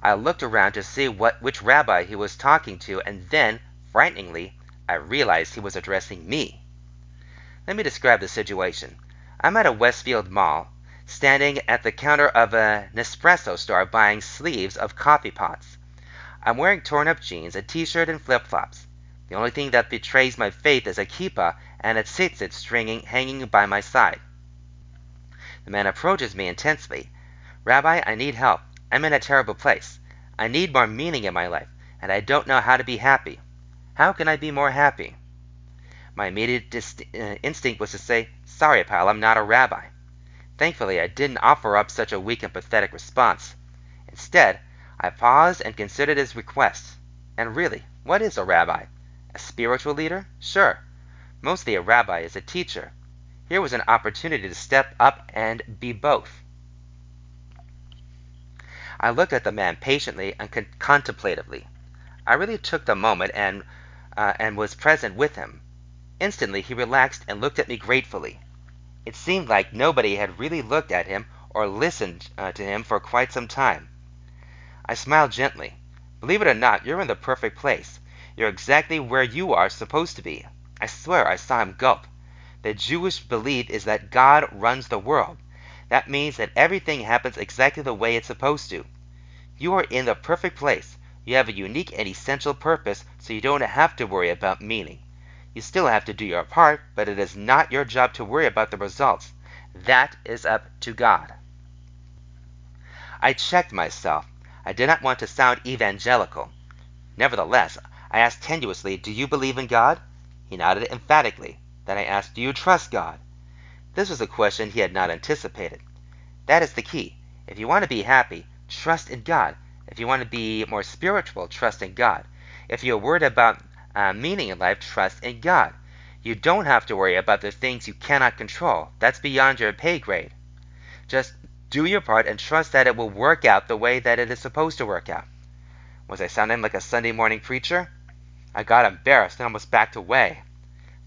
I looked around to see what which rabbi he was talking to, and then, frighteningly, I realized he was addressing me. Let me describe the situation. I'm at a Westfield mall, standing at the counter of a Nespresso store buying sleeves of coffee pots. I'm wearing torn up jeans, a t shirt, and flip flops. The only thing that betrays my faith is a kippah and a tzitzit stringing hanging by my side. The man approaches me intensely. Rabbi, I need help. I'm in a terrible place. I need more meaning in my life, and I don't know how to be happy. How can I be more happy? My immediate uh, instinct was to say, Sorry, pal, I'm not a rabbi. Thankfully, I didn't offer up such a weak and pathetic response. Instead, I paused and considered his request. And really, what is a rabbi? A spiritual leader? Sure. Mostly a rabbi is a teacher. Here was an opportunity to step up and be both. I looked at the man patiently and con- contemplatively. I really took the moment and uh, and was present with him. Instantly he relaxed and looked at me gratefully. It seemed like nobody had really looked at him or listened uh, to him for quite some time. I smiled gently. Believe it or not, you're in the perfect place. You're exactly where you are supposed to be. I swear I saw him gulp. The Jewish belief is that God runs the world. That means that everything happens exactly the way it's supposed to. You are in the perfect place. You have a unique and essential purpose, so you don't have to worry about meaning. You still have to do your part, but it is not your job to worry about the results. That is up to God. I checked myself. I did not want to sound evangelical. Nevertheless, I asked tenuously, Do you believe in God? He nodded emphatically. Then I asked, Do you trust God? This was a question he had not anticipated. That is the key. If you want to be happy, trust in God. If you want to be more spiritual, trust in God. If you're worried about uh, meaning in life, trust in God. You don't have to worry about the things you cannot control. That's beyond your pay grade. Just do your part and trust that it will work out the way that it is supposed to work out. Was I sounding like a Sunday morning preacher? I got embarrassed and almost backed away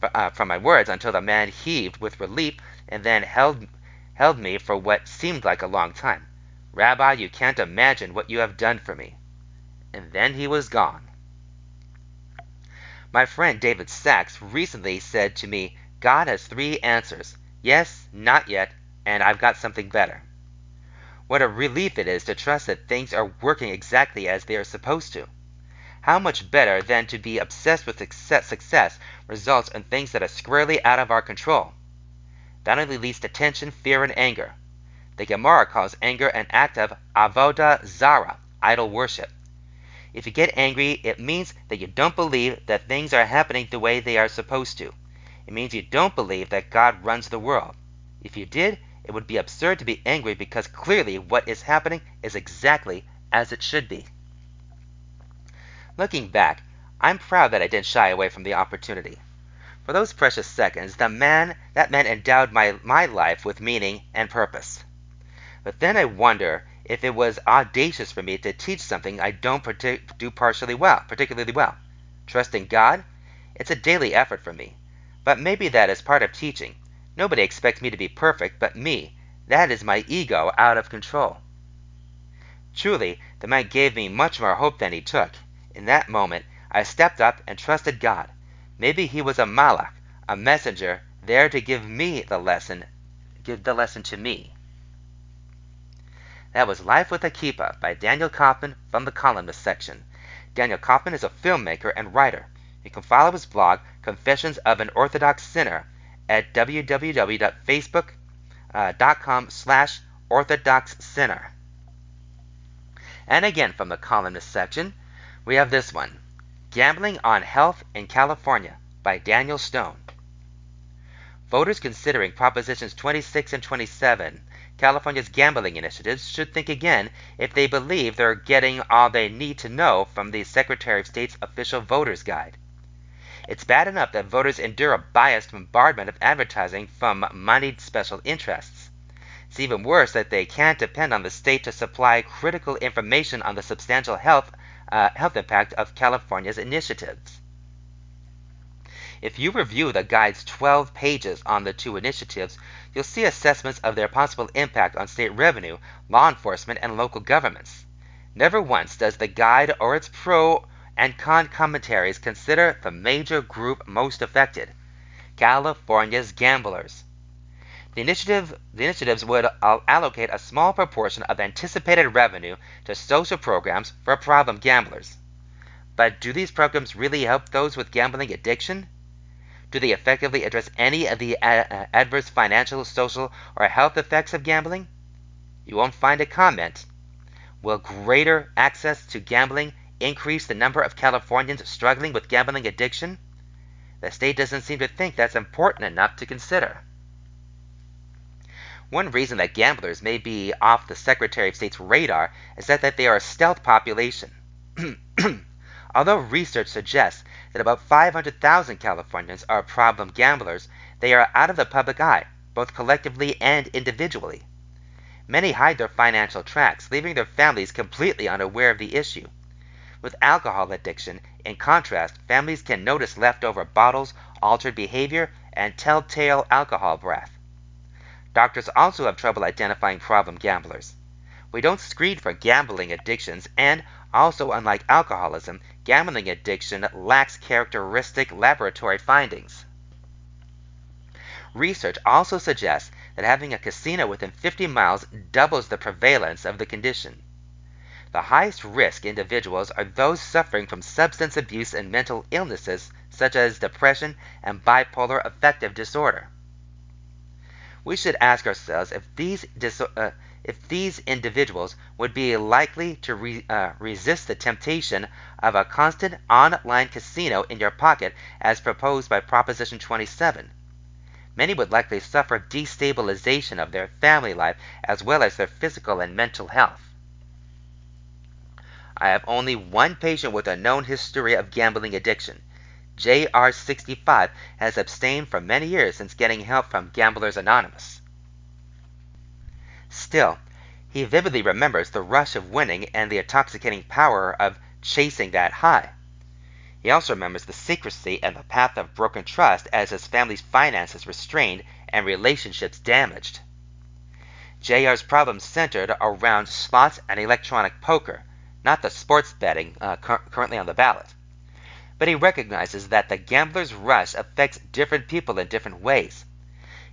uh, from my words until the man heaved with relief and then held, held me for what seemed like a long time. Rabbi, you can't imagine what you have done for me. And then he was gone. My friend David Sachs recently said to me, God has three answers yes, not yet, and I've got something better. What a relief it is to trust that things are working exactly as they are supposed to. How much better than to be obsessed with success, success results in things that are squarely out of our control. That only leads to tension, fear, and anger. The Gemara calls anger an act of avodah zara, idol worship. If you get angry, it means that you don't believe that things are happening the way they are supposed to. It means you don't believe that God runs the world. If you did, it would be absurd to be angry because clearly what is happening is exactly as it should be. Looking back, I'm proud that I didn't shy away from the opportunity. For those precious seconds, the man that man endowed my, my life with meaning and purpose. But then I wonder if it was audacious for me to teach something I don't do partially well, particularly well. Trusting God? It's a daily effort for me. But maybe that is part of teaching. Nobody expects me to be perfect but me. That is my ego out of control. Truly, the man gave me much more hope than he took. In that moment, I stepped up and trusted God. Maybe he was a malach, a messenger, there to give me the lesson, give the lesson to me. That was Life with a Kippah by Daniel Kaufman from the columnist section. Daniel Kaufman is a filmmaker and writer. You can follow his blog, Confessions of an Orthodox Sinner, at www.facebook.com uh, slash orthodox sinner. And again from the columnist section, we have this one Gambling on Health in California by Daniel Stone. Voters considering Propositions 26 and 27, California's gambling initiatives, should think again if they believe they're getting all they need to know from the Secretary of State's official voters guide. It's bad enough that voters endure a biased bombardment of advertising from moneyed special interests. It's even worse that they can't depend on the state to supply critical information on the substantial health, uh, health impact of California's initiatives. If you review the guide's 12 pages on the two initiatives, you'll see assessments of their possible impact on state revenue, law enforcement, and local governments. Never once does the guide or its pro and con commentaries consider the major group most affected California's gamblers. The, initiative, the initiatives would allocate a small proportion of anticipated revenue to social programs for problem gamblers. But do these programs really help those with gambling addiction? Do they effectively address any of the uh, uh, adverse financial, social, or health effects of gambling? You won't find a comment. Will greater access to gambling increase the number of Californians struggling with gambling addiction? The state doesn't seem to think that's important enough to consider. One reason that gamblers may be off the Secretary of State's radar is that, that they are a stealth population. Although research suggests that about 500,000 Californians are problem gamblers, they are out of the public eye, both collectively and individually. Many hide their financial tracks, leaving their families completely unaware of the issue. With alcohol addiction, in contrast, families can notice leftover bottles, altered behavior, and telltale alcohol breath. Doctors also have trouble identifying problem gamblers. We don't screen for gambling addictions, and also, unlike alcoholism, gambling addiction lacks characteristic laboratory findings. Research also suggests that having a casino within 50 miles doubles the prevalence of the condition. The highest risk individuals are those suffering from substance abuse and mental illnesses such as depression and bipolar affective disorder we should ask ourselves if these uh, if these individuals would be likely to re, uh, resist the temptation of a constant online casino in your pocket as proposed by Proposition 27. Many would likely suffer destabilization of their family life as well as their physical and mental health. I have only one patient with a known history of gambling addiction. JR65 has abstained for many years since getting help from Gamblers Anonymous. Still, he vividly remembers the rush of winning and the intoxicating power of chasing that high. He also remembers the secrecy and the path of broken trust as his family's finances restrained and relationships damaged. JR's problems centered around slots and electronic poker, not the sports betting uh, currently on the ballot but he recognizes that the gambler's rush affects different people in different ways.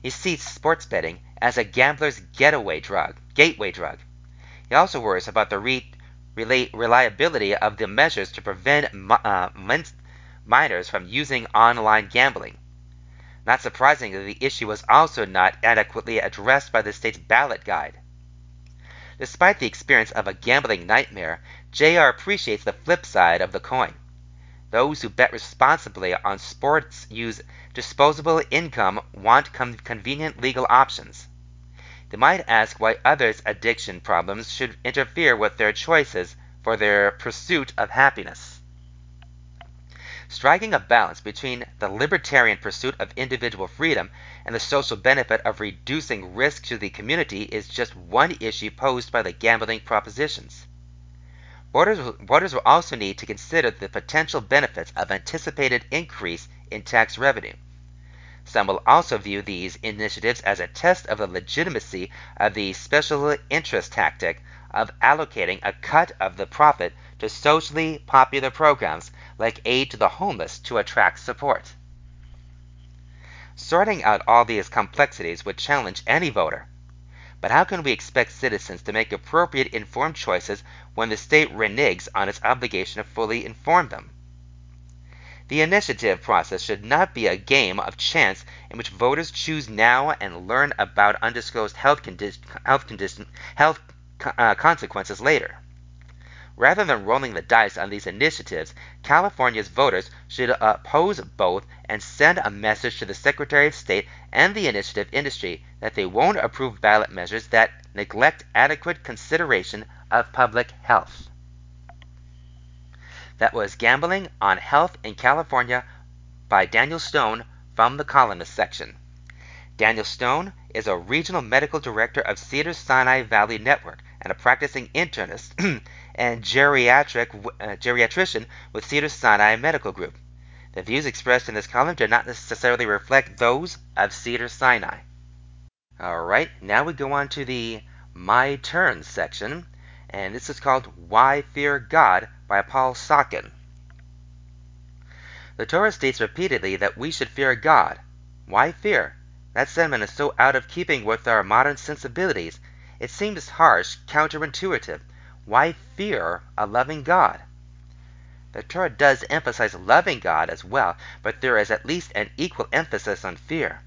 He sees sports betting as a gambler's getaway drug, gateway drug. He also worries about the re- reliability of the measures to prevent uh, minors from using online gambling. Not surprisingly, the issue was also not adequately addressed by the state's ballot guide. Despite the experience of a gambling nightmare, JR appreciates the flip side of the coin. Those who bet responsibly on sports use disposable income want convenient legal options. They might ask why others' addiction problems should interfere with their choices for their pursuit of happiness. Striking a balance between the libertarian pursuit of individual freedom and the social benefit of reducing risk to the community is just one issue posed by the gambling propositions. Voters, will also need to consider the potential benefits of anticipated increase in tax revenue. Some will also view these initiatives as a test of the legitimacy of the special interest tactic of allocating a cut of the profit to socially popular programs like aid to the homeless to attract support. Sorting out all these complexities would challenge any voter. But how can we expect citizens to make appropriate informed choices when the state reneges on its obligation to fully inform them? The initiative process should not be a game of chance in which voters choose now and learn about undisclosed health, condi- health, health uh, consequences later. Rather than rolling the dice on these initiatives, California's voters should oppose both and send a message to the Secretary of State and the initiative industry that they won't approve ballot measures that neglect adequate consideration of public health. That was Gambling on Health in California by Daniel Stone from the columnist section. Daniel Stone is a regional medical director of Cedars-Sinai Valley Network and a practicing internist and geriatric uh, geriatrician with Cedars-Sinai Medical Group. The views expressed in this column do not necessarily reflect those of Cedars-Sinai. All right, now we go on to the My Turn section, and this is called Why Fear God by Paul Socken. The Torah states repeatedly that we should fear God. Why fear? That sentiment is so out of keeping with our modern sensibilities. It seems harsh, counterintuitive. Why fear a loving God? The Torah does emphasize loving God as well, but there is at least an equal emphasis on fear.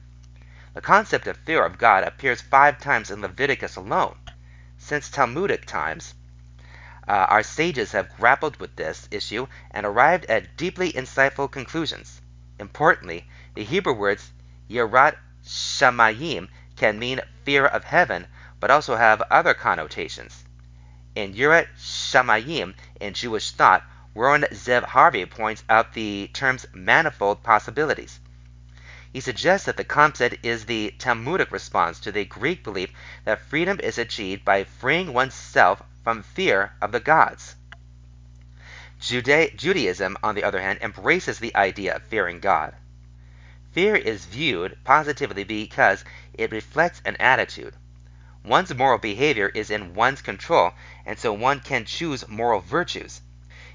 The concept of fear of God appears five times in Leviticus alone. Since Talmudic times, uh, our sages have grappled with this issue and arrived at deeply insightful conclusions. Importantly, the Hebrew words Yirat Shamayim can mean fear of heaven, but also have other connotations. In Yirat Shamayim, in Jewish thought, Warren Zev Harvey points out the term's manifold possibilities. He suggests that the concept is the Talmudic response to the Greek belief that freedom is achieved by freeing oneself from fear of the gods. Juda- Judaism, on the other hand, embraces the idea of fearing God. Fear is viewed positively because it reflects an attitude. One's moral behavior is in one's control, and so one can choose moral virtues.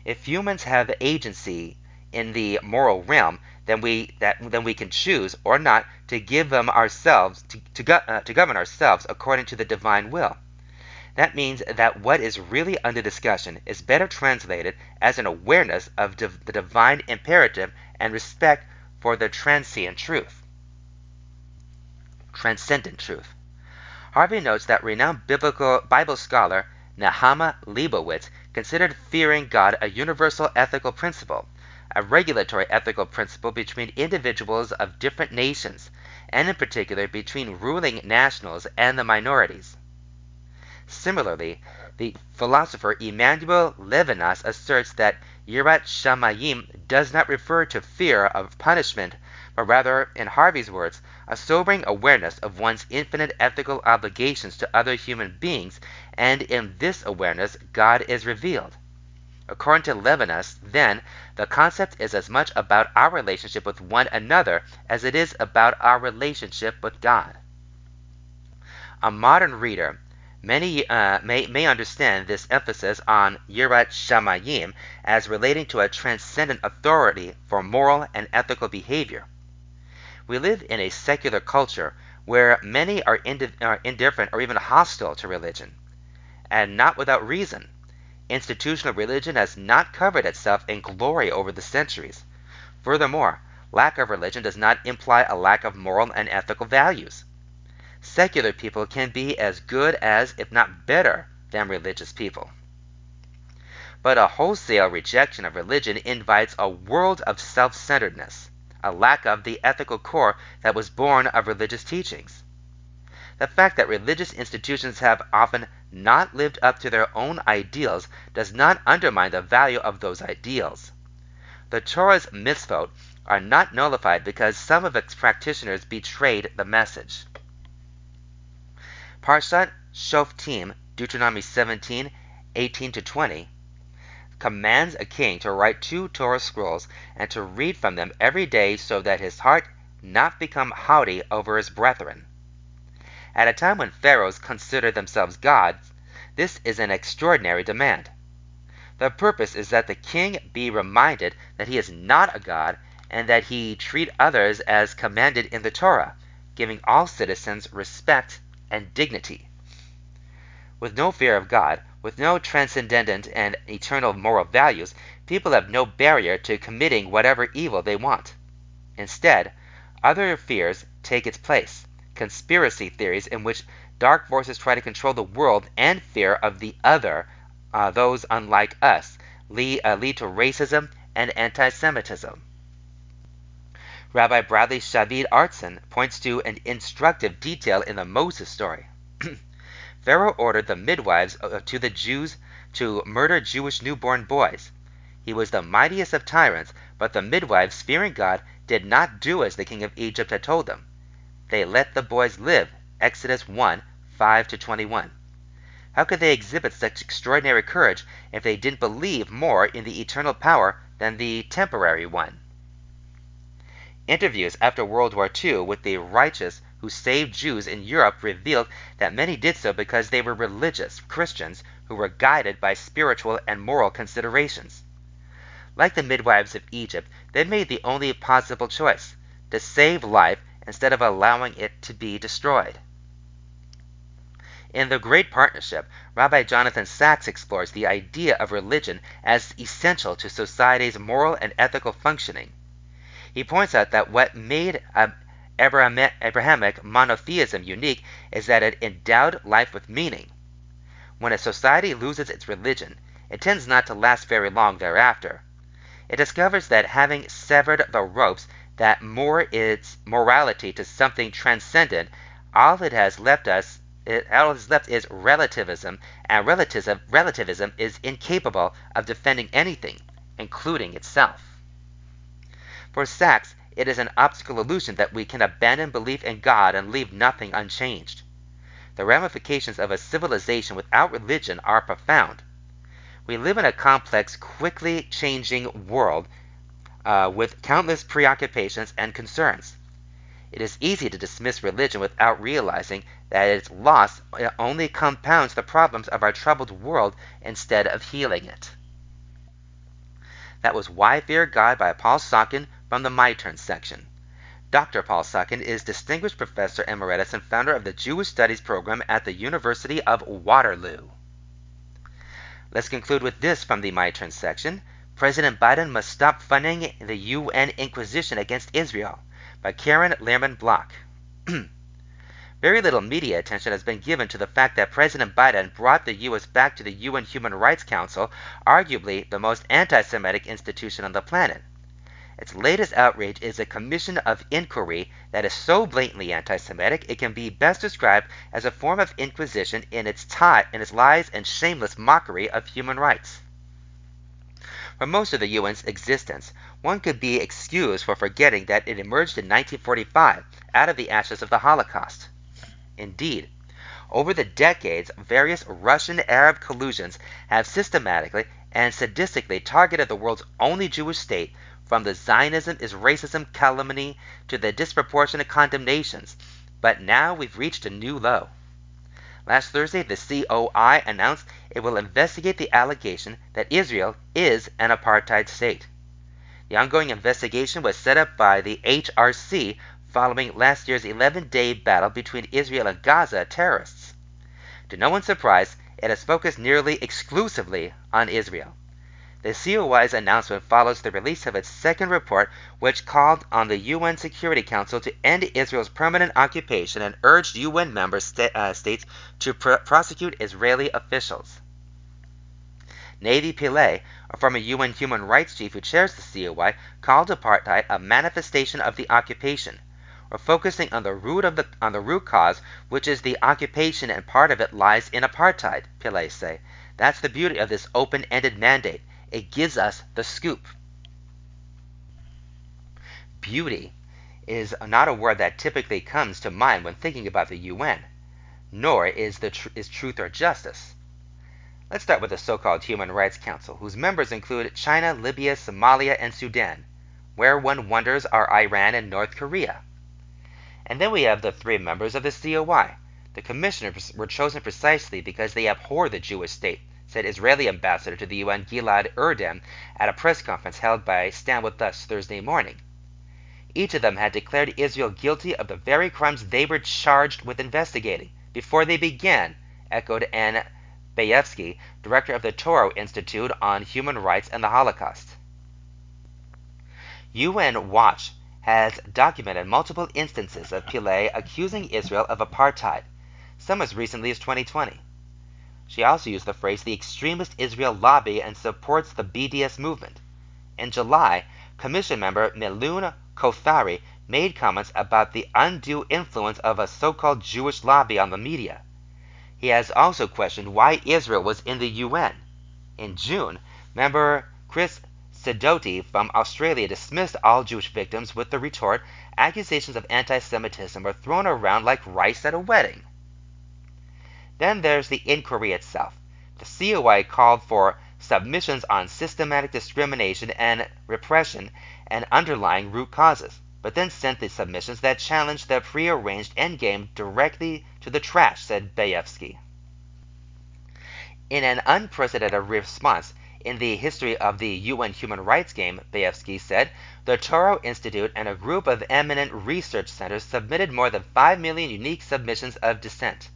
If humans have agency in the moral realm, then we that then we can choose or not to give them ourselves to to, go, uh, to govern ourselves according to the divine will. That means that what is really under discussion is better translated as an awareness of div- the divine imperative and respect for the transcendent truth. Transcendent truth. Harvey notes that renowned biblical Bible scholar Nehama Leibowitz considered fearing God a universal ethical principle, a regulatory ethical principle between individuals of different nations, and in particular between ruling nationals and the minorities. Similarly, the philosopher Emmanuel Levinas asserts that Yirat Shamayim does not refer to fear of punishment, but rather, in Harvey's words, a sobering awareness of one's infinite ethical obligations to other human beings, and in this awareness God is revealed. According to Levinas, then, the concept is as much about our relationship with one another as it is about our relationship with God. A modern reader Many uh, may, may understand this emphasis on Yirat Shamayim as relating to a transcendent authority for moral and ethical behavior. We live in a secular culture where many are, indi- are indifferent or even hostile to religion, and not without reason. Institutional religion has not covered itself in glory over the centuries. Furthermore, lack of religion does not imply a lack of moral and ethical values secular people can be as good as, if not better, than religious people. But a wholesale rejection of religion invites a world of self centeredness, a lack of the ethical core that was born of religious teachings. The fact that religious institutions have often not lived up to their own ideals does not undermine the value of those ideals. The Torah's mitzvot are not nullified because some of its practitioners betrayed the message. Parshat Shoftim, Deuteronomy 17, 18 to 20, commands a king to write two Torah scrolls and to read from them every day so that his heart not become haughty over his brethren. At a time when pharaohs consider themselves gods, this is an extraordinary demand. The purpose is that the king be reminded that he is not a god and that he treat others as commanded in the Torah, giving all citizens respect and dignity. With no fear of God, with no transcendent and eternal moral values, people have no barrier to committing whatever evil they want. Instead, other fears take its place conspiracy theories in which dark forces try to control the world and fear of the other, uh, those unlike us, lead, uh, lead to racism and anti Semitism. Rabbi Bradley Shavit Artson points to an instructive detail in the Moses story. Pharaoh ordered the midwives uh, to the Jews to murder Jewish newborn boys. He was the mightiest of tyrants, but the midwives, fearing God, did not do as the king of Egypt had told them. They let the boys live. Exodus 1 5 to 21. How could they exhibit such extraordinary courage if they didn't believe more in the eternal power than the temporary one? Interviews after World War II with the righteous who saved Jews in Europe revealed that many did so because they were religious Christians who were guided by spiritual and moral considerations. Like the midwives of Egypt, they made the only possible choice to save life instead of allowing it to be destroyed. In The Great Partnership, Rabbi Jonathan Sacks explores the idea of religion as essential to society's moral and ethical functioning. He points out that what made Abrahamic monotheism unique is that it endowed life with meaning. When a society loses its religion, it tends not to last very long thereafter. It discovers that having severed the ropes that moor its morality to something transcendent, all it has left us it, all has left is relativism, and relativism, relativism is incapable of defending anything, including itself. For Sacks, it is an optical illusion that we can abandon belief in God and leave nothing unchanged. The ramifications of a civilization without religion are profound. We live in a complex, quickly changing world uh, with countless preoccupations and concerns. It is easy to dismiss religion without realizing that its loss uh, only compounds the problems of our troubled world instead of healing it. That was Why Fear God by Paul Socken from the My Turn section. Dr. Paul Socken is Distinguished Professor Emeritus and founder of the Jewish Studies program at the University of Waterloo. Let's conclude with this from the My Turn section. President Biden must stop funding the UN Inquisition against Israel by Karen Lehrman Block. Very little media attention has been given to the fact that President Biden brought the U.S. back to the UN Human Rights Council, arguably the most anti Semitic institution on the planet. Its latest outrage is a commission of inquiry that is so blatantly anti-Semitic it can be best described as a form of inquisition in its tie, in its lies and shameless mockery of human rights. For most of the UN's existence, one could be excused for forgetting that it emerged in 1945 out of the ashes of the Holocaust. Indeed, over the decades, various Russian Arab collusions have systematically and sadistically targeted the world's only Jewish state from the Zionism is racism calumny to the disproportionate condemnations, but now we've reached a new low. Last Thursday, the COI announced it will investigate the allegation that Israel is an apartheid state. The ongoing investigation was set up by the HRC following last year's 11 day battle between Israel and Gaza terrorists. To no one's surprise, it has focused nearly exclusively on Israel. The COI's announcement follows the release of its second report, which called on the UN Security Council to end Israel's permanent occupation and urged UN member sta- uh, states to pr- prosecute Israeli officials. Navi Pillay, a former UN human rights chief who chairs the COI, called apartheid a manifestation of the occupation. We're focusing on the root of the on the root cause, which is the occupation, and part of it lies in apartheid. Pillay say. That's the beauty of this open-ended mandate. It gives us the scoop. Beauty is not a word that typically comes to mind when thinking about the UN, nor is, the tr- is truth or justice. Let's start with the so called Human Rights Council, whose members include China, Libya, Somalia, and Sudan. Where one wonders are Iran and North Korea. And then we have the three members of the COI. The commissioners were chosen precisely because they abhor the Jewish state said Israeli ambassador to the UN Gilad Erdan at a press conference held by Stand With Us Thursday morning. Each of them had declared Israel guilty of the very crimes they were charged with investigating before they began, echoed Anne Bayevsky, director of the Touro Institute on Human Rights and the Holocaust. UN Watch has documented multiple instances of Pillay accusing Israel of apartheid, some as recently as 2020. She also used the phrase the extremist Israel lobby and supports the BDS movement. In July, Commission member Miloon Kothari made comments about the undue influence of a so called Jewish lobby on the media. He has also questioned why Israel was in the UN. In June, member Chris Sidoti from Australia dismissed all Jewish victims with the retort accusations of anti Semitism are thrown around like rice at a wedding. Then there's the inquiry itself. The COI called for submissions on systematic discrimination and repression and underlying root causes, but then sent the submissions that challenged the prearranged endgame directly to the trash, said Bayevsky. In an unprecedented response, in the history of the UN human rights game, Bayevsky said, the Touro Institute and a group of eminent research centers submitted more than 5 million unique submissions of dissent.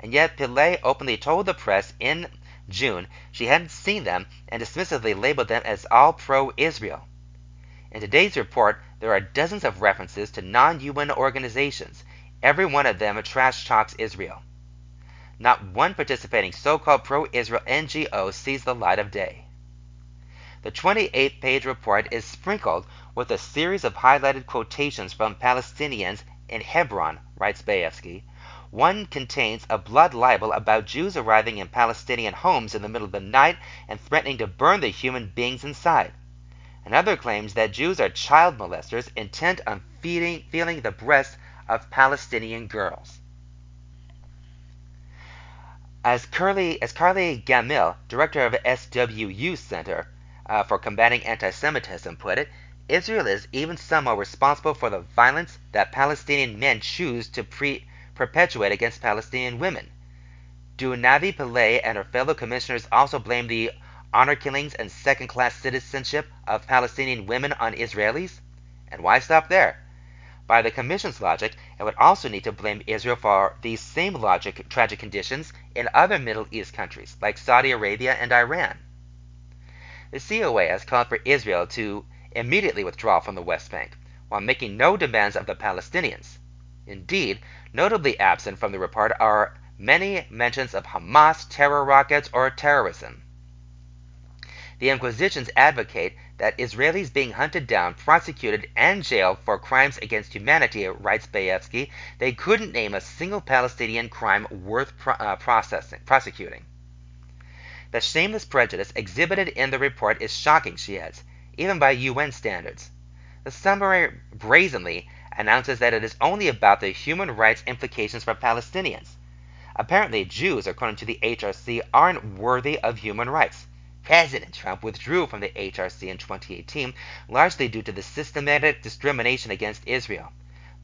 And yet Pillay openly told the press in June she hadn't seen them and dismissively labeled them as all pro-Israel. In today's report, there are dozens of references to non-UN organizations, every one of them trash talks Israel. Not one participating so-called pro-Israel NGO sees the light of day. The 28-page report is sprinkled with a series of highlighted quotations from Palestinians in Hebron, writes Bayevsky. One contains a blood libel about Jews arriving in Palestinian homes in the middle of the night and threatening to burn the human beings inside. Another claims that Jews are child molesters intent on feeding, feeling the breasts of Palestinian girls. As Carly, as Carly Gammill, director of SWU Center uh, for Combating Anti-Semitism, put it, Israel is even somehow responsible for the violence that Palestinian men choose to pre- perpetuate against Palestinian women. Do Navi Pillay and her fellow commissioners also blame the honor killings and second-class citizenship of Palestinian women on Israelis? And why stop there? By the Commission's logic, it would also need to blame Israel for these same logic tragic conditions in other Middle East countries, like Saudi Arabia and Iran. The COA has called for Israel to immediately withdraw from the West Bank, while making no demands of the Palestinians. Indeed, notably absent from the report are many mentions of Hamas, terror rockets, or terrorism. The Inquisitions advocate that Israelis being hunted down, prosecuted, and jailed for crimes against humanity, writes Bayevsky, they couldn't name a single Palestinian crime worth pro- uh, processing, prosecuting. The shameless prejudice exhibited in the report is shocking, she adds, even by UN standards. The summary brazenly announces that it is only about the human rights implications for Palestinians. Apparently, Jews, according to the HRC, aren't worthy of human rights. President Trump withdrew from the HRC in 2018, largely due to the systematic discrimination against Israel.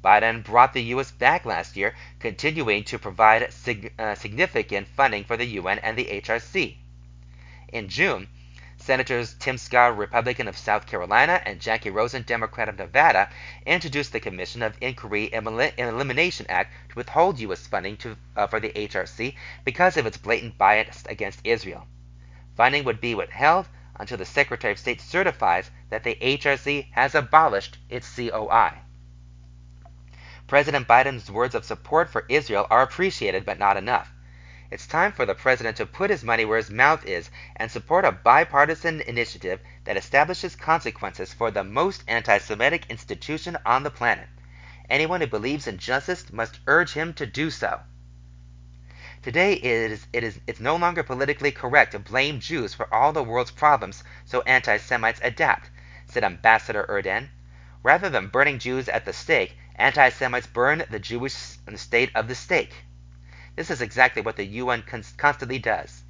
Biden brought the U.S. back last year, continuing to provide sig- uh, significant funding for the UN and the HRC. In June, Senators Tim Scott, Republican of South Carolina, and Jacky Rosen, Democrat of Nevada, introduced the Commission of Inquiry and Elimination Act to withhold U.S. funding to, uh, for the HRC because of its blatant bias against Israel. Funding would be withheld until the Secretary of State certifies that the HRC has abolished its COI. President Biden's words of support for Israel are appreciated but not enough. It's time for the president to put his money where his mouth is and support a bipartisan initiative that establishes consequences for the most anti Semitic institution on the planet. Anyone who believes in justice must urge him to do so. Today it is, it is it's no longer politically correct to blame Jews for all the world's problems, so anti-Semites adapt, said Ambassador Erdan. Rather than burning Jews at the stake, anti-Semites burn the Jewish state of the stake. This is exactly what the UN constantly does.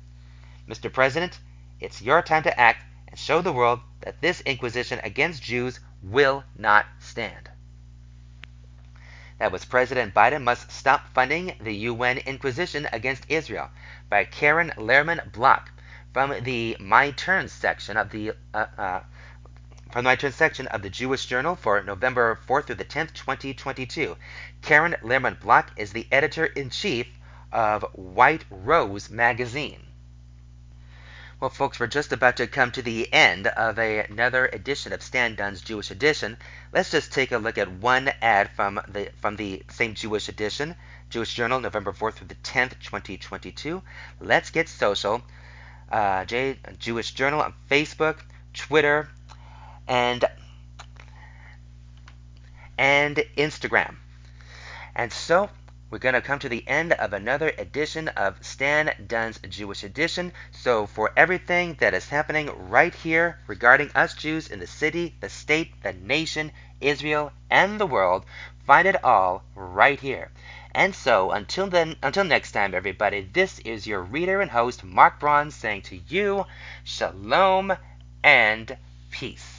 Mr. President, it's your time to act and show the world that this inquisition against Jews will not stand. That was President Biden must stop funding the UN Inquisition against Israel by Karen Lehrman Block from the My Turn section of the uh, uh, from the My Turn section of the Jewish Journal for November 4th through the 10th, 2022. Karen Lehrman Block is the editor in chief of White Rose magazine. Well, folks, we're just about to come to the end of a, another edition of Stan Dunn's Jewish Edition. Let's just take a look at one ad from the from the same Jewish edition, Jewish Journal, November 4th through the 10th, 2022. Let's get social. Uh, J, Jewish Journal on Facebook, Twitter, and and Instagram. And so we're going to come to the end of another edition of Stan Dunn's Jewish Edition. So, for everything that is happening right here regarding us Jews in the city, the state, the nation, Israel, and the world, find it all right here. And so, until then, until next time, everybody, this is your reader and host, Marc Braun, saying to you, Shalom and peace.